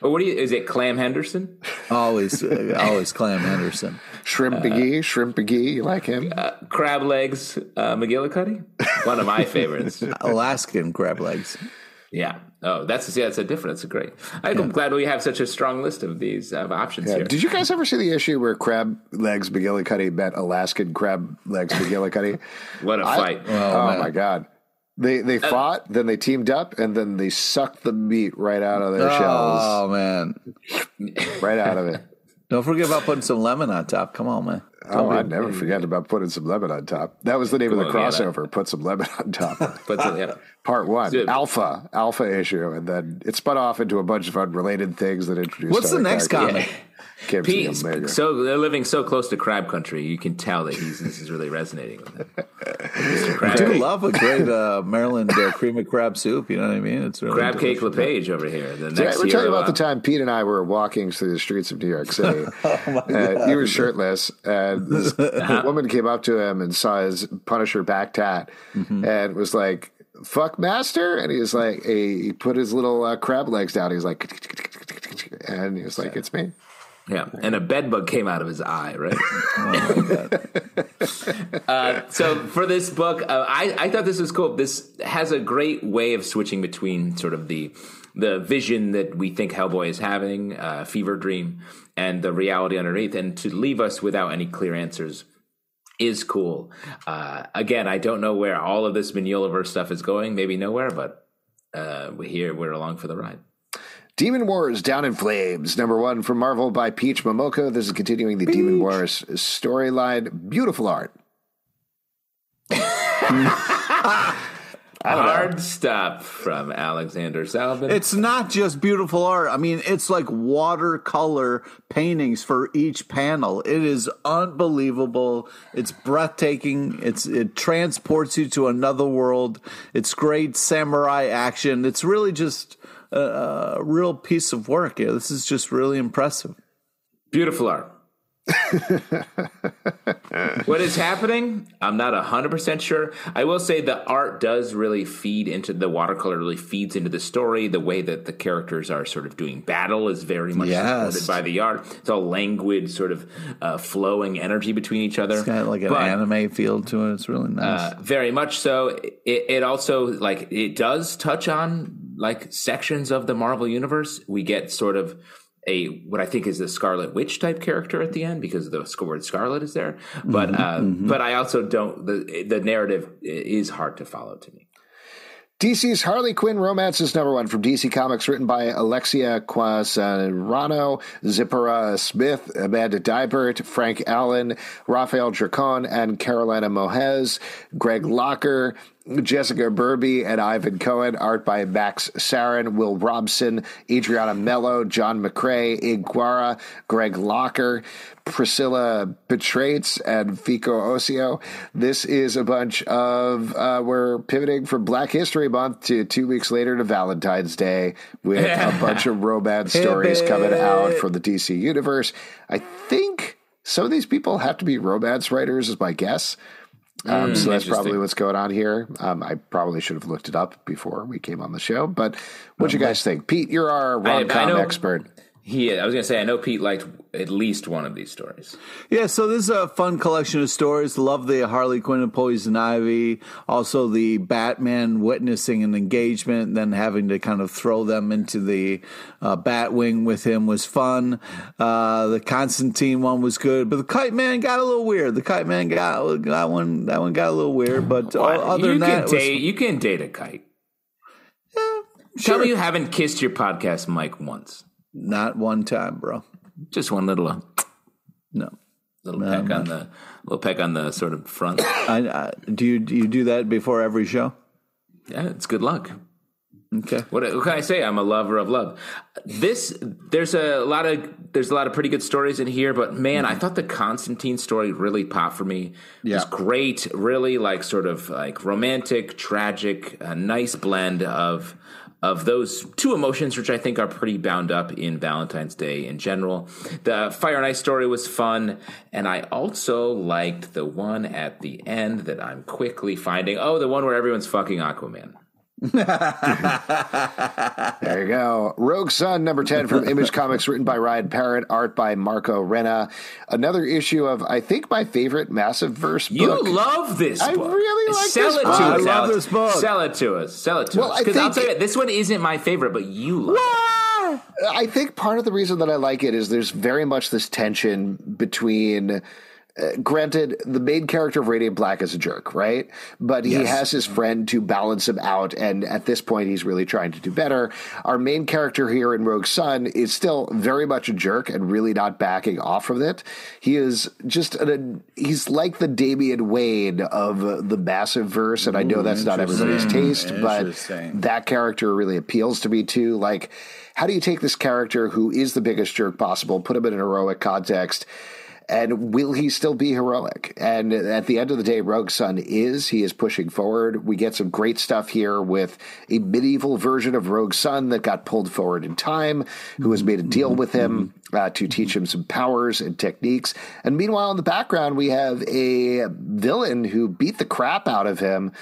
or what do you? Is it Clam Henderson? Always, uh, always Clam Henderson. Shrimp McGee, Shrimp McGee, you like him? Crab legs, uh, McGillicuddy. One of my favorites. Alaskan crab legs. Yeah. Oh, that's yeah. That's a different. That's a great. I'm glad we have such a strong list of these of options here. Did you guys ever see the issue where Crab Legs McGillicuddy met Alaskan Crab Legs McGillicuddy? What a I- fight! oh my god. They they fought, then they teamed up, and then they sucked the meat right out of their shells, Oh man! right out of it. Don't forget about putting some lemon on top. Come on, man. Oh, I'd never forget about putting some lemon on top. That was the name of the Come on, yeah, that- crossover. Put some lemon on top. But uh, yeah. Part one, Good. alpha, alpha issue, and then it spun off into a bunch of unrelated things that introduced. What's the next comic? Came to Pete, so they're living so close to crab country. You can tell that he's this is really resonating with him. Mr. Crab I do love a great uh, Maryland uh, cream of crab soup. You know what I mean? It's really Crab Cake. LePage over here. The Yeah, we're telling hero about the time Pete and I were walking through the streets of New York City. Oh and he was shirtless, and this Uh-huh. woman came up to him and saw his Punisher back tat, Mm-hmm. and was like, "Fuck, master!" And he was like, he, he put his little uh, crab legs down. He was like, and he was like, "It's me." Yeah, and a bed bug came out of his eye, right? Oh, uh, so for this book, uh, I, I thought this was cool. This has a great way of switching between sort of the the vision that we think Hellboy is having, uh, fever dream, and the reality underneath, and to leave us without any clear answers is cool. Uh, again, I don't know where all of this Mignolaverse stuff is going. Maybe nowhere, but uh, we're here. We're along for the ride. Demon Wars Down in Flames, number one from Marvel by Peach Momoko. This is continuing the Demon Wars storyline. Beautiful art. Hard stop from Alexander Zalben. It's not just beautiful art. I mean, it's like watercolor paintings for each panel. It is unbelievable. It's breathtaking. It's it transports you to another world. It's great samurai action. It's really just a, a real piece of work. Yeah, this is just really impressive. Beautiful art. what is happening? I'm not 100% sure. I will say the art does really feed into the watercolor, really feeds into the story. The way that the characters are sort of doing battle is very much Yes. supported by the art. It's all languid, sort of uh, flowing energy between each other. It's got like an But- anime feel to it. It's really nice. uh, very much so. It, it also like it does touch on like sections of the Marvel universe. We get sort of a what I think is the Scarlet Witch type character at the end because the word Scarlet is there. But uh, but I also don't the the narrative is hard to follow to me. DC's Harley Quinn romance is number one from DC Comics, written by Alexia Quasarano, Zipporah Smith, Amanda Deibert, Frank Allen, Raphael Dracon, and Carolina Mohez, Greg Locker, Jessica Burby, and Ivan Cohen. Art by Max Sarin, Will Robson, Adriana Melo, John McCrea, Iguara, Greg Locker, Priscilla Petraites, and Fico Ossio. This is a bunch of, uh, we're pivoting from Black History Month to two weeks later to Valentine's Day with a bunch of romance stories coming out from the DC universe. I think some of these people have to be romance writers, is my guess. Um, so that's probably what's going on here. Um, I probably should have looked it up before we came on the show. But what do you guys think, Pete? You're our rom com expert. He, I was going to say, I know Pete liked at least one of these stories. Yeah, so this is a fun collection of stories. Love the Harley Quinn and Poison Ivy. Also, the Batman witnessing an engagement, then having to kind of throw them into the uh, Batwing with him was fun. Uh, the Constantine one was good, but the Kite Man got a little weird. The Kite Man got that one. That one got a little weird, but uh, What? other you than can that, it was- date you can date a kite. Tell sure. me you haven't kissed your podcast mic once. Not one time, bro. Just one little uh, No. little peck on the little peck on the sort of front. I, I, do you do you do that before every show? Yeah, it's good luck. Okay. What, what can I say? I'm a lover of love. This there's a lot of there's a lot of pretty good stories in here, but man, I thought the Constantine story really popped for me. It was Yeah. great, really like sort of like romantic, tragic, a nice blend of of those two emotions, which I think are pretty bound up in Valentine's Day in general. The Fire and Ice story was fun, and I also liked the one at the end that I'm quickly finding. Oh, the one where everyone's fucking Aquaman. There you go. Rogue Sun, number 10 from Image Comics, written by Ryan Parrott, art by Marco Renna. Another issue of, I think, my favorite Massive Verse book. You love this I book. really like this book. Sell this it book. to I us. love Alex. this book. Sell it to us. Sell it to Well, us. I Because I'll think- tell you, this one isn't my favorite, but you love it. I think part of the reason that I like it is there's very much this tension between. Uh, granted, the main character of Radiant Black is a jerk, right? But he Yes. has his friend to balance him out, and at this point, he's really trying to do better. Our main character here in Rogue Sun is still very much a jerk and really not backing off of it. He is just an, he's like the Damian Wayne of the massive verse, and I know that's not everybody's taste, but that character really appeals to me too. Like, how do you take this character who is the biggest jerk possible, put him in an heroic context, and will he still be heroic? And at the end of the day, Rogue Sun is. He is pushing forward. We get some great stuff here with a medieval version of Rogue Sun that got pulled forward in time, who has made a deal with him uh, to teach him some powers and techniques. And meanwhile, in the background, we have a villain who beat the crap out of him.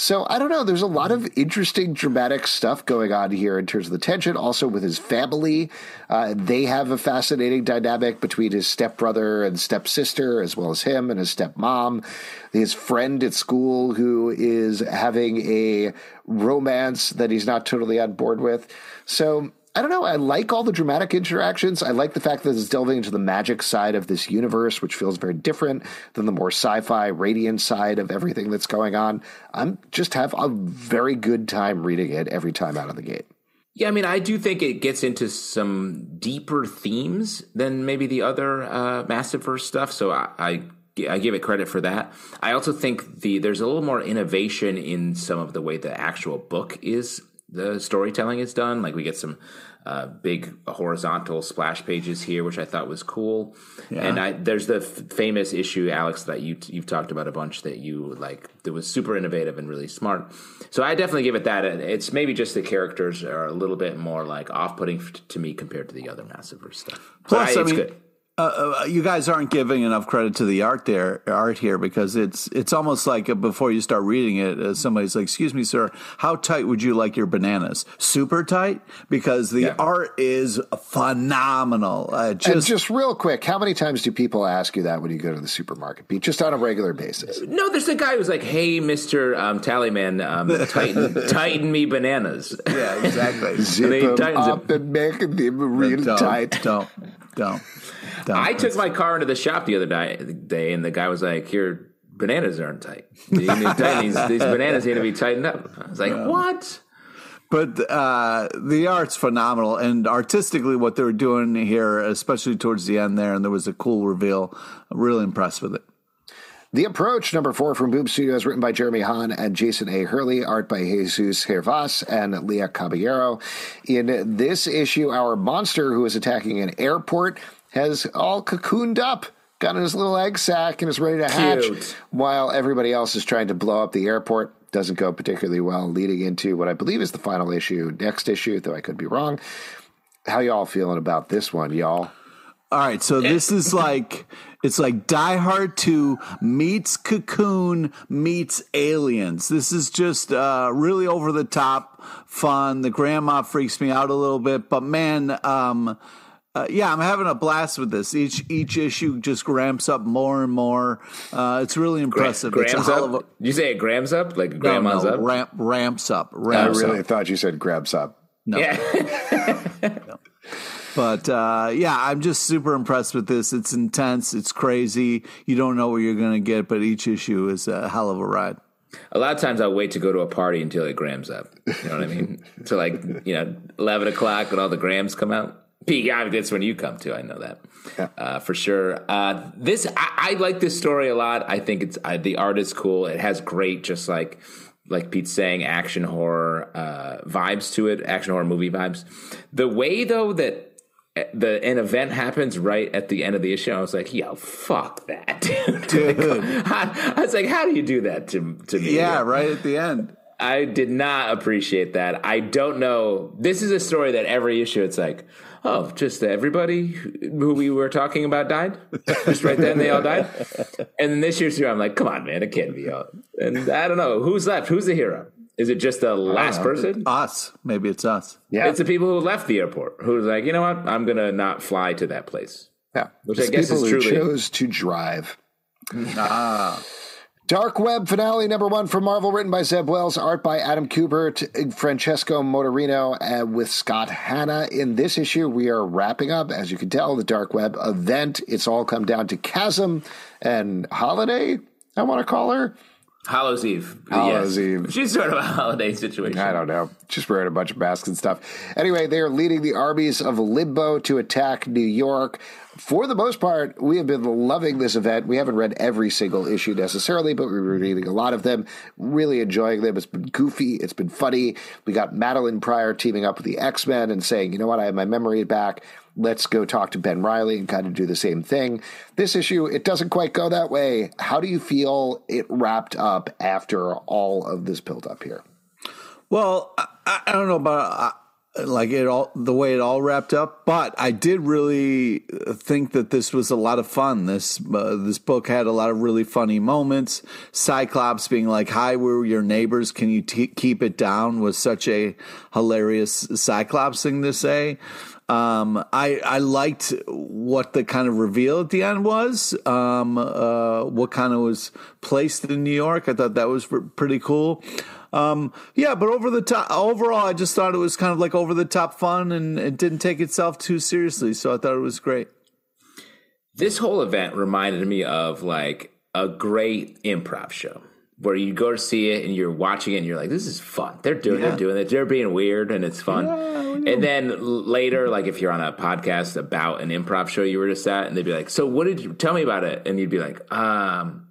So I don't know. There's a lot of interesting dramatic stuff going on here in terms of the tension. Also with his family, uh, they have a fascinating dynamic between his stepbrother and stepsister, as well as him and his stepmom. His friend at school who is having a romance that he's not totally on board with. So I don't know. I like all the dramatic interactions. I like the fact that it's delving into the magic side of this universe, which feels very different than the more sci-fi, radiant side of everything that's going on. I'm just have a very good time reading it every time out of the gate. Yeah, I mean, I do think it gets into some deeper themes than maybe the other uh, Massiveverse stuff. So I, I I give it credit for that. I also think the there's a little more innovation in some of the way the actual book is the storytelling is done. Like we get some uh, big horizontal splash pages here, which I thought was cool. Yeah. And I, there's the f- famous issue, Alex, that you you've talked about a bunch that you like. That was super innovative and really smart. So I definitely give it that. It's maybe just the characters are a little bit more like off-putting to me compared to the other Massive stuff. Plus, I, I mean, good uh, uh, you guys aren't giving enough credit to the art there, art here, because it's it's almost like before you start reading it, uh, somebody's like, "Excuse me, sir, how tight would you like your bananas? Super tight?" Because the yeah. art is phenomenal. Uh, just, and just real quick, how many times do people ask you that when you go to the supermarket, Pete? Just on a regular basis? No, there's a guy who's like, "Hey, Mister um, Tallyman, um, tighten tighten me bananas." Yeah, exactly. Zip them up and make them real don't, tight. Don't don't. I took my car into the shop the other day, and the guy was like, "Your bananas aren't tight. these, these, bananas need to be tightened up." I was like, yeah. "What?" But uh, the art's phenomenal, and artistically, what they were doing here, especially towards the end there, and there was a cool reveal. I'm really impressed with it. The Approach, number four from Boom Studios, written by Jeremy Haun and Jason A. Hurley, art by Jesus Hervas and Leah Caballero. In this issue, our monster who is attacking an airport has all cocooned up, got in his little egg sack, and is ready to hatch, Cute. while everybody else is trying to blow up the airport. Doesn't go particularly well, leading into what I believe is the final issue, next issue, though I could be wrong. How y'all feeling about this one, y'all? All right, so this is like it's like Die Hard 2 meets Cocoon meets Aliens. This is just uh, really over the top fun. The grandma freaks me out a little bit, but man, um, uh, yeah, I'm having a blast with this. Each each issue just ramps up more and more. Uh, it's really impressive. Gra- grams up? A, you say it grams up like grandma's no, no, up? Ramp, ramps up. Ramps I really up. thought you said grabs up. No. Yeah. no. But uh, yeah, I'm just super impressed with this. It's intense. It's crazy. You don't know what you're going to get, but each issue is a hell of a ride. A lot of times I'll wait to go to a party until it grams up. You know what I mean? to like, you know, 11 o'clock when all the grams come out. Pete, yeah, that's when you come to. I know that yeah. uh, for sure. Uh, this I, I, like this story a lot. I think it's uh, the art is cool. It has great, just like like Pete's saying, action horror uh, vibes to it, action horror movie vibes. The way though that uh, the an event happens right at the end of the issue, I was like, "Yo, fuck that, dude!" dude. I, I was like, "How do you do that to to me?" Yeah, right at the end. I did not appreciate that. I don't know. This is a story that every issue it's like, oh, just everybody who we were talking about died. just right then they all died. And then this year's here, I'm like, come on, man, it can't be all. And I don't know who's left. Who's the hero? Is it just the last person? Us. Maybe it's us. Yeah. It's the people who left the airport who's like, you know what? I'm gonna not fly to that place. Yeah. Which it's I guess is truly chose to drive. ah. Dark Web finale number one from Marvel, written by Zeb Wells, art by Adam Kubert, Francesco Mortarino, and with Scott Hanna. In this issue, we are wrapping up, as you can tell, the Dark Web event. It's all come down to Chasm and Holiday, I want to call her. Hallows Eve. Hallows yes. Eve. She's sort of a holiday situation. I don't know. Just wearing a bunch of masks and stuff. Anyway, they are leading the armies of Limbo to attack New York for the most part, we have been loving this event. We haven't read every single issue necessarily, but we're reading a lot of them, really enjoying them. It's been goofy, it's been funny. We got Madelyne Pryor teaming up with the X Men and saying, you know what, I have my memory back. Let's go talk to Ben Reilly and kind of do the same thing. This issue, it doesn't quite go that way. How do you feel it wrapped up after all of this build up here? Well, I, I don't know about like it all the way it all wrapped up but i did really think that this was a lot of fun this uh, this book had a lot of really funny moments cyclops being like hi we're your neighbors can you t- keep it down was such a hilarious cyclops thing to say um, I I liked what the kind of reveal at the end was. Um, uh, what kind of was placed in New York. I thought that was pretty cool. Um, yeah, but over the top, overall, I just thought it was kind of like over the top fun and it didn't take itself too seriously. So I thought it was great. This whole event reminded me of like a great improv show where you go to see it and you're watching it and you're like, this is fun. They're doing, Yeah. they're doing it. They're being weird and it's fun. and then later, like if you're on a podcast about an improv show you were just at, and they'd be like, so what did you tell me about it? And you'd be like, um.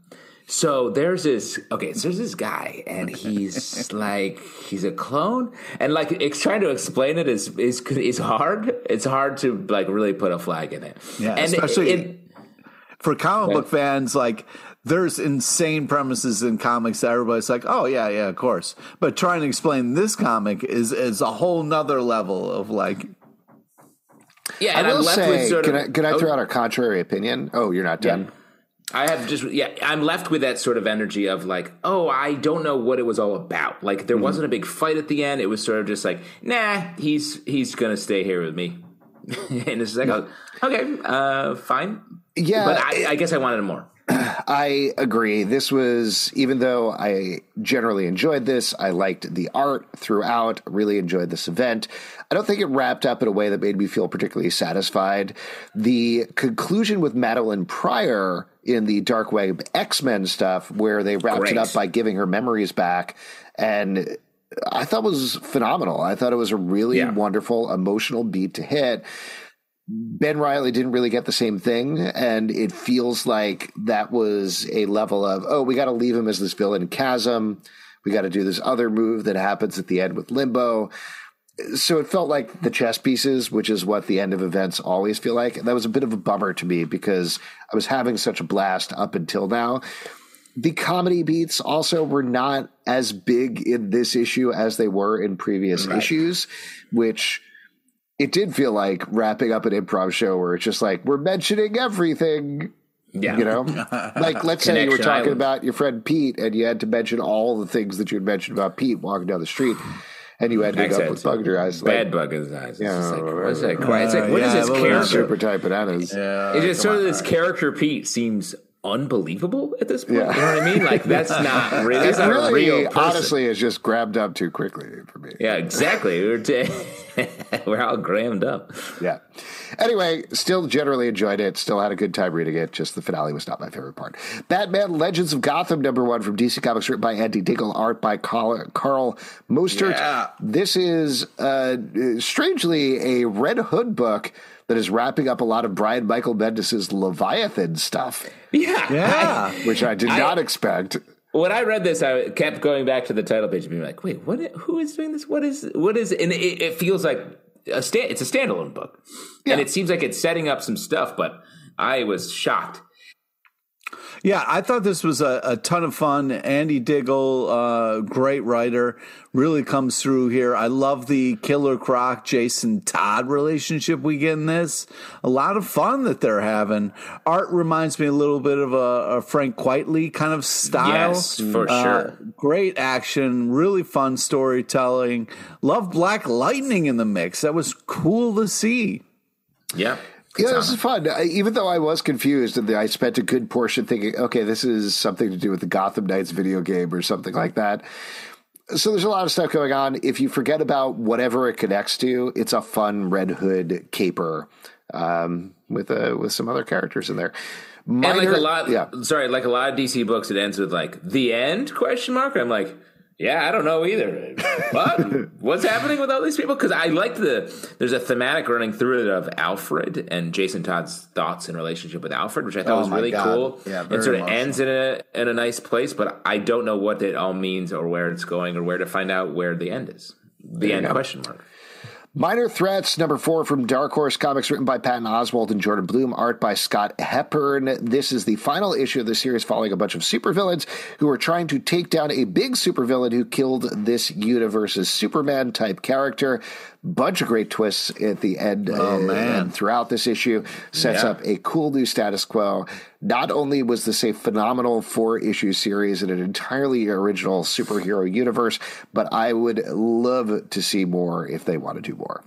So there's this okay. So there's this guy, and he's like he's a clone, and like it's trying to explain it is is is hard. It's hard to like really put a flag in it. Yeah, and especially- it- For comic book fans, like there's insane premises in comics that everybody's like, oh yeah, yeah, of course. But trying to explain this comic is is a whole nother level of like yeah. I And will I'm left say, with sort can of I, can I oh, throw out a contrary opinion? Oh, you're not done. I have just yeah, I'm left with that sort of energy of like, oh, I don't know what it was all about. Like Mm-hmm. there wasn't a big fight at the end. It was sort of just like, nah, he's he's gonna stay here with me. and it's like, oh, okay, uh, fine. Yeah, but I, I guess I wanted more. I agree. This was, even though I generally enjoyed this, I liked the art throughout, really enjoyed this event. I don't think it wrapped up in a way that made me feel particularly satisfied. The conclusion with Madelyne Pryor in the Dark Web X Men stuff, where they wrapped Great. it up by giving her memories back, and I thought was phenomenal. I thought it was a really Yeah. wonderful, emotional beat to hit. Ben Reilly didn't really get the same thing, and it feels like that was a level of oh, we got to leave him as this villain chasm. We got to do this other move that happens at the end with Limbo. So it felt like the chess pieces, which is what the end of events always feel like. And that was a bit of a bummer to me because I was having such a blast up until now. The comedy beats also were not as big in this issue as they were in previous issues, which it did feel like wrapping up an improv show where it's just like we're mentioning everything Yeah, you know like let's say you were talking Island. about your friend pete and you had to mention all the things that you had mentioned about pete walking down the street and you had to go up with bug in your eyes bad like, bug in his eyes. It's Yeah, like, what's that? right, cry? It's like, right. what is Yeah, this character? super tight bananas uh, It's just sort of this character Pete seems unbelievable at this point. Yeah. You know what I mean? Like that's not really. That's it not really real person. honestly is just grabbed up too quickly for me Yeah, exactly. We're, t- we're all grammed up. Yeah. Anyway, still generally enjoyed it. Still had a good time reading it. Just the finale was not my favorite part. Batman Legends of Gotham, number one from DC Comics, written by Andy Diggle, art by Carl, Carl Mostert. Yeah. This is uh, strangely a Red Hood book that is wrapping up a lot of Brian Michael Bendis' Leviathan stuff, Yeah. yeah. which I did I- not expect. when I read this, I kept going back to the title page and being like, "Wait, what? Who is doing this? What is? What is?" And it, it feels like a stand. It's a standalone book, and it seems like it's setting up some stuff. But I was shocked. Yeah, I thought this was a, a ton of fun. Andy Diggle, uh, great writer, really comes through here. I love the Killer Croc Jason Todd relationship we get in this. A lot of fun that they're having. Art reminds me a little bit of a, a Frank Quitely kind of style. Yes, for Uh, sure. Great action, really fun storytelling. Love Black Lightning in the mix. That was cool to see. Yeah. Yeah, this is fun. I, even though I was confused, and I spent a good portion thinking, okay, this is something to do with the Gotham Knights video game or something like that. So there's a lot of stuff going on. If you forget about whatever it connects to, it's a fun Red Hood caper um, with a with some other characters in there. And like a lot, yeah. sorry, like a lot of DC books, it ends with like the end question mark. I'm like, yeah, I don't know either. What? What's happening with all these people? Because I like the there's a thematic running through it of Alfred and Jason Todd's thoughts in relationship with Alfred, which I thought Oh was really God. cool. Yeah, and very sort of emotional. ends in a in a nice place, but I don't know what it all means or where it's going or where to find out where the end is. The end question mark. Minor Threats, number four from Dark Horse Comics, written by Patton Oswalt and Jordan Blum, art by Scott Hepburn. This is the final issue of the series following a bunch of supervillains who are trying to take down a big supervillain who killed this universe's Superman type character. Bunch of great twists at the end Oh, uh, man. and throughout this issue. Sets Yeah. up a cool new status quo. Not only was this a phenomenal four issue series in an entirely original superhero universe, but I would love to see more if they want to do more.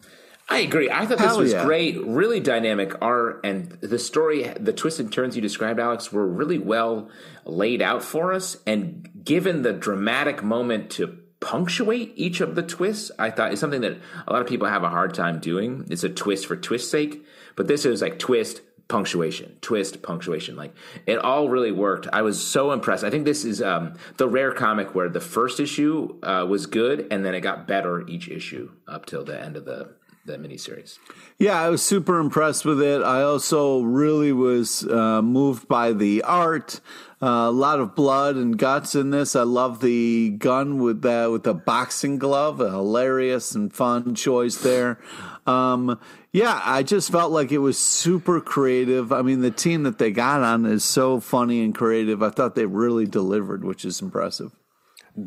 I agree. I thought this Hell was yeah. great, really dynamic art, and the story, the twists and turns you described, Alex, were really well laid out for us. And given the dramatic moment to punctuate each of the twists, I thought is something that a lot of people have a hard time doing. It's a twist for twist's sake, but this is like twist, punctuation, twist, punctuation. Like it all really worked. I was so impressed. I think this is um, the rare comic where the first issue uh, was good and then it got better each issue up till the end of the the miniseries. Yeah, I was super impressed with it. I also really was uh, moved by the art. Uh, a lot of blood and guts in this. I love the gun with the with the boxing glove. A hilarious and fun choice there. Um, yeah, I just felt like it was super creative. I mean, the team that they got on is so funny and creative. I thought they really delivered, which is impressive.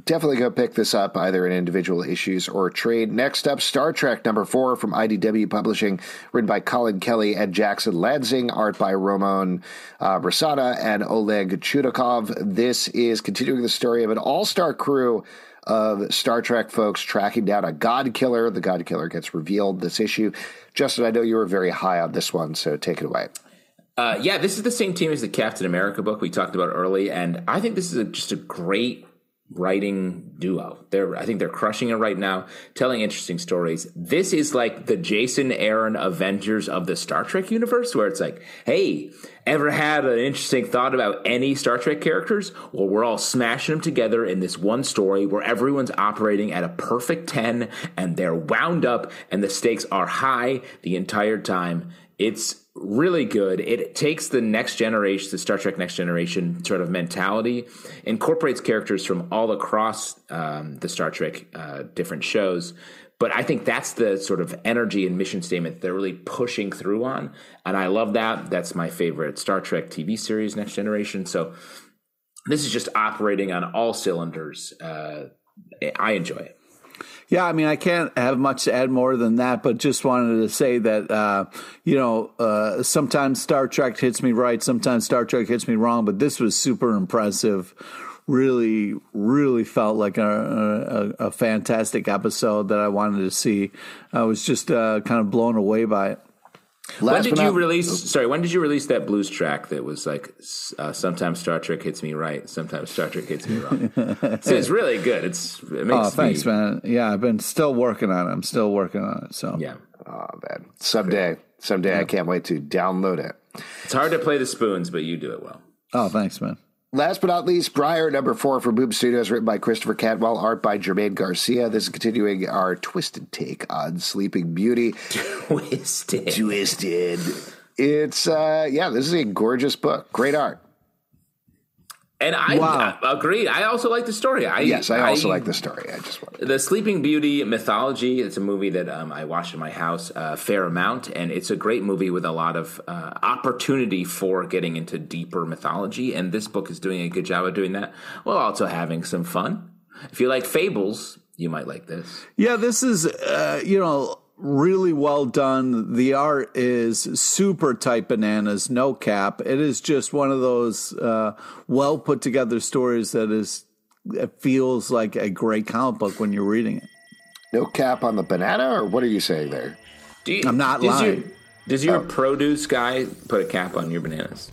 Definitely go pick this up either in individual issues or trade. Next up, Star Trek number four from IDW Publishing, written by Collin Kelly and Jackson Lanzing, art by Roman uh, Rosada and Oleg Chudakov. This is continuing the story of an all star crew of Star Trek folks tracking down a God Killer. The God Killer gets revealed this issue. Justin, I know you were very high on this one, so take it away. Uh, yeah, this is the same team as the Captain America book we talked about early, and I think this is a, just a great writing duo. They're I think they're crushing it right now, telling interesting stories. This is like the Jason Aaron Avengers of the Star Trek universe where it's like, "Hey, ever had an interesting thought about any Star Trek characters? Well, we're all smashing them together in this one story where everyone's operating at a perfect 10 and they're wound up and the stakes are high the entire time." It's really good. It takes the next generation, the Star Trek Next Generation sort of mentality, incorporates characters from all across um, the Star Trek uh, different shows. But I think that's the sort of energy and mission statement they're really pushing through on. And I love that. That's my favorite Star Trek TV series, Next Generation. So this is just operating on all cylinders. Uh, I enjoy it. Yeah, I mean, I can't have much to add more than that, but just wanted to say that, uh, you know, uh, sometimes Star Trek hits me right, sometimes Star Trek hits me wrong, but this was super impressive. Really, really felt like a, a, a fantastic episode that I wanted to see. I was just uh, kind of blown away by it. Last when did you not, release? Sorry, when did you release that blues track that was like uh, sometimes Star Trek hits me right, sometimes Star Trek hits me wrong? so it's really good. It's it oh, thanks, me, man. Yeah, I've been still working on it. I'm still working on it. So yeah, oh man, someday, someday yeah. I can't wait to download it. It's hard to play the spoons, but you do it well. Oh, thanks, man. Last but not least, Briar number four for Boom Studios, written by Christopher Cantwell, art by Germain Garcia. This is continuing our twisted take on Sleeping Beauty. Twisted. Twisted. It's, uh, yeah, this is a gorgeous book. Great art. And I, wow. I agree. I also like the story. I, yes, I also I, like the story. I just wanted the Sleeping Beauty mythology. It's a movie that um, I watched in my house a uh, fair amount, and it's a great movie with a lot of uh, opportunity for getting into deeper mythology. And this book is doing a good job of doing that, while also having some fun. If you like fables, you might like this. Yeah, this is uh, you know really well done. The art is super tight bananas, no cap. It is just one of those uh, well put together stories that is it feels like a great comic book when you're reading it. No cap on the banana, or what are you saying there? You, I'm not lying. Your, does your oh. produce guy put a cap on your bananas?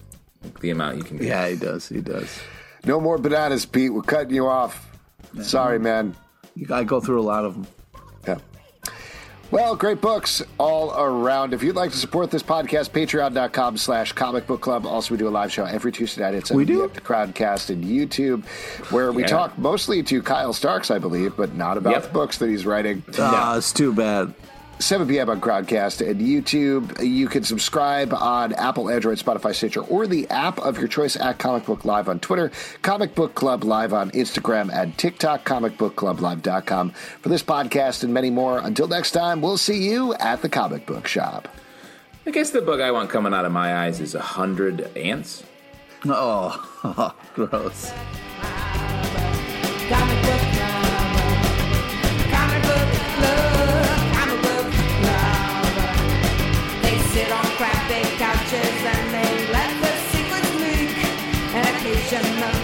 The amount you can get. Yeah, he does. He does. No more bananas, Pete. We're cutting you off. Sorry, man. You gotta go through a lot of them. Yeah. Well, great books all around. If you'd like to support this podcast, patreon.com slash comic book club. Also, we do a live show every Tuesday night. It's we do? the Crowdcast and YouTube, where we yeah. talk mostly to Kyle Starks, I believe, but not about yep. the books that he's writing. Ah, no. it's too bad. 7 p.m. on Crowdcast and YouTube. You can subscribe on Apple, Android, Spotify, Stitcher, or the app of your choice at Comic Book Live on Twitter, Comic Book Club Live on Instagram and TikTok, comicbookclublive.com. For this podcast and many more, until next time, we'll see you at the comic book shop. I guess the book I want coming out of my eyes is A Hundred Ants. Oh, gross. sit on crappy couches and they let the secrets leak. Occasionally.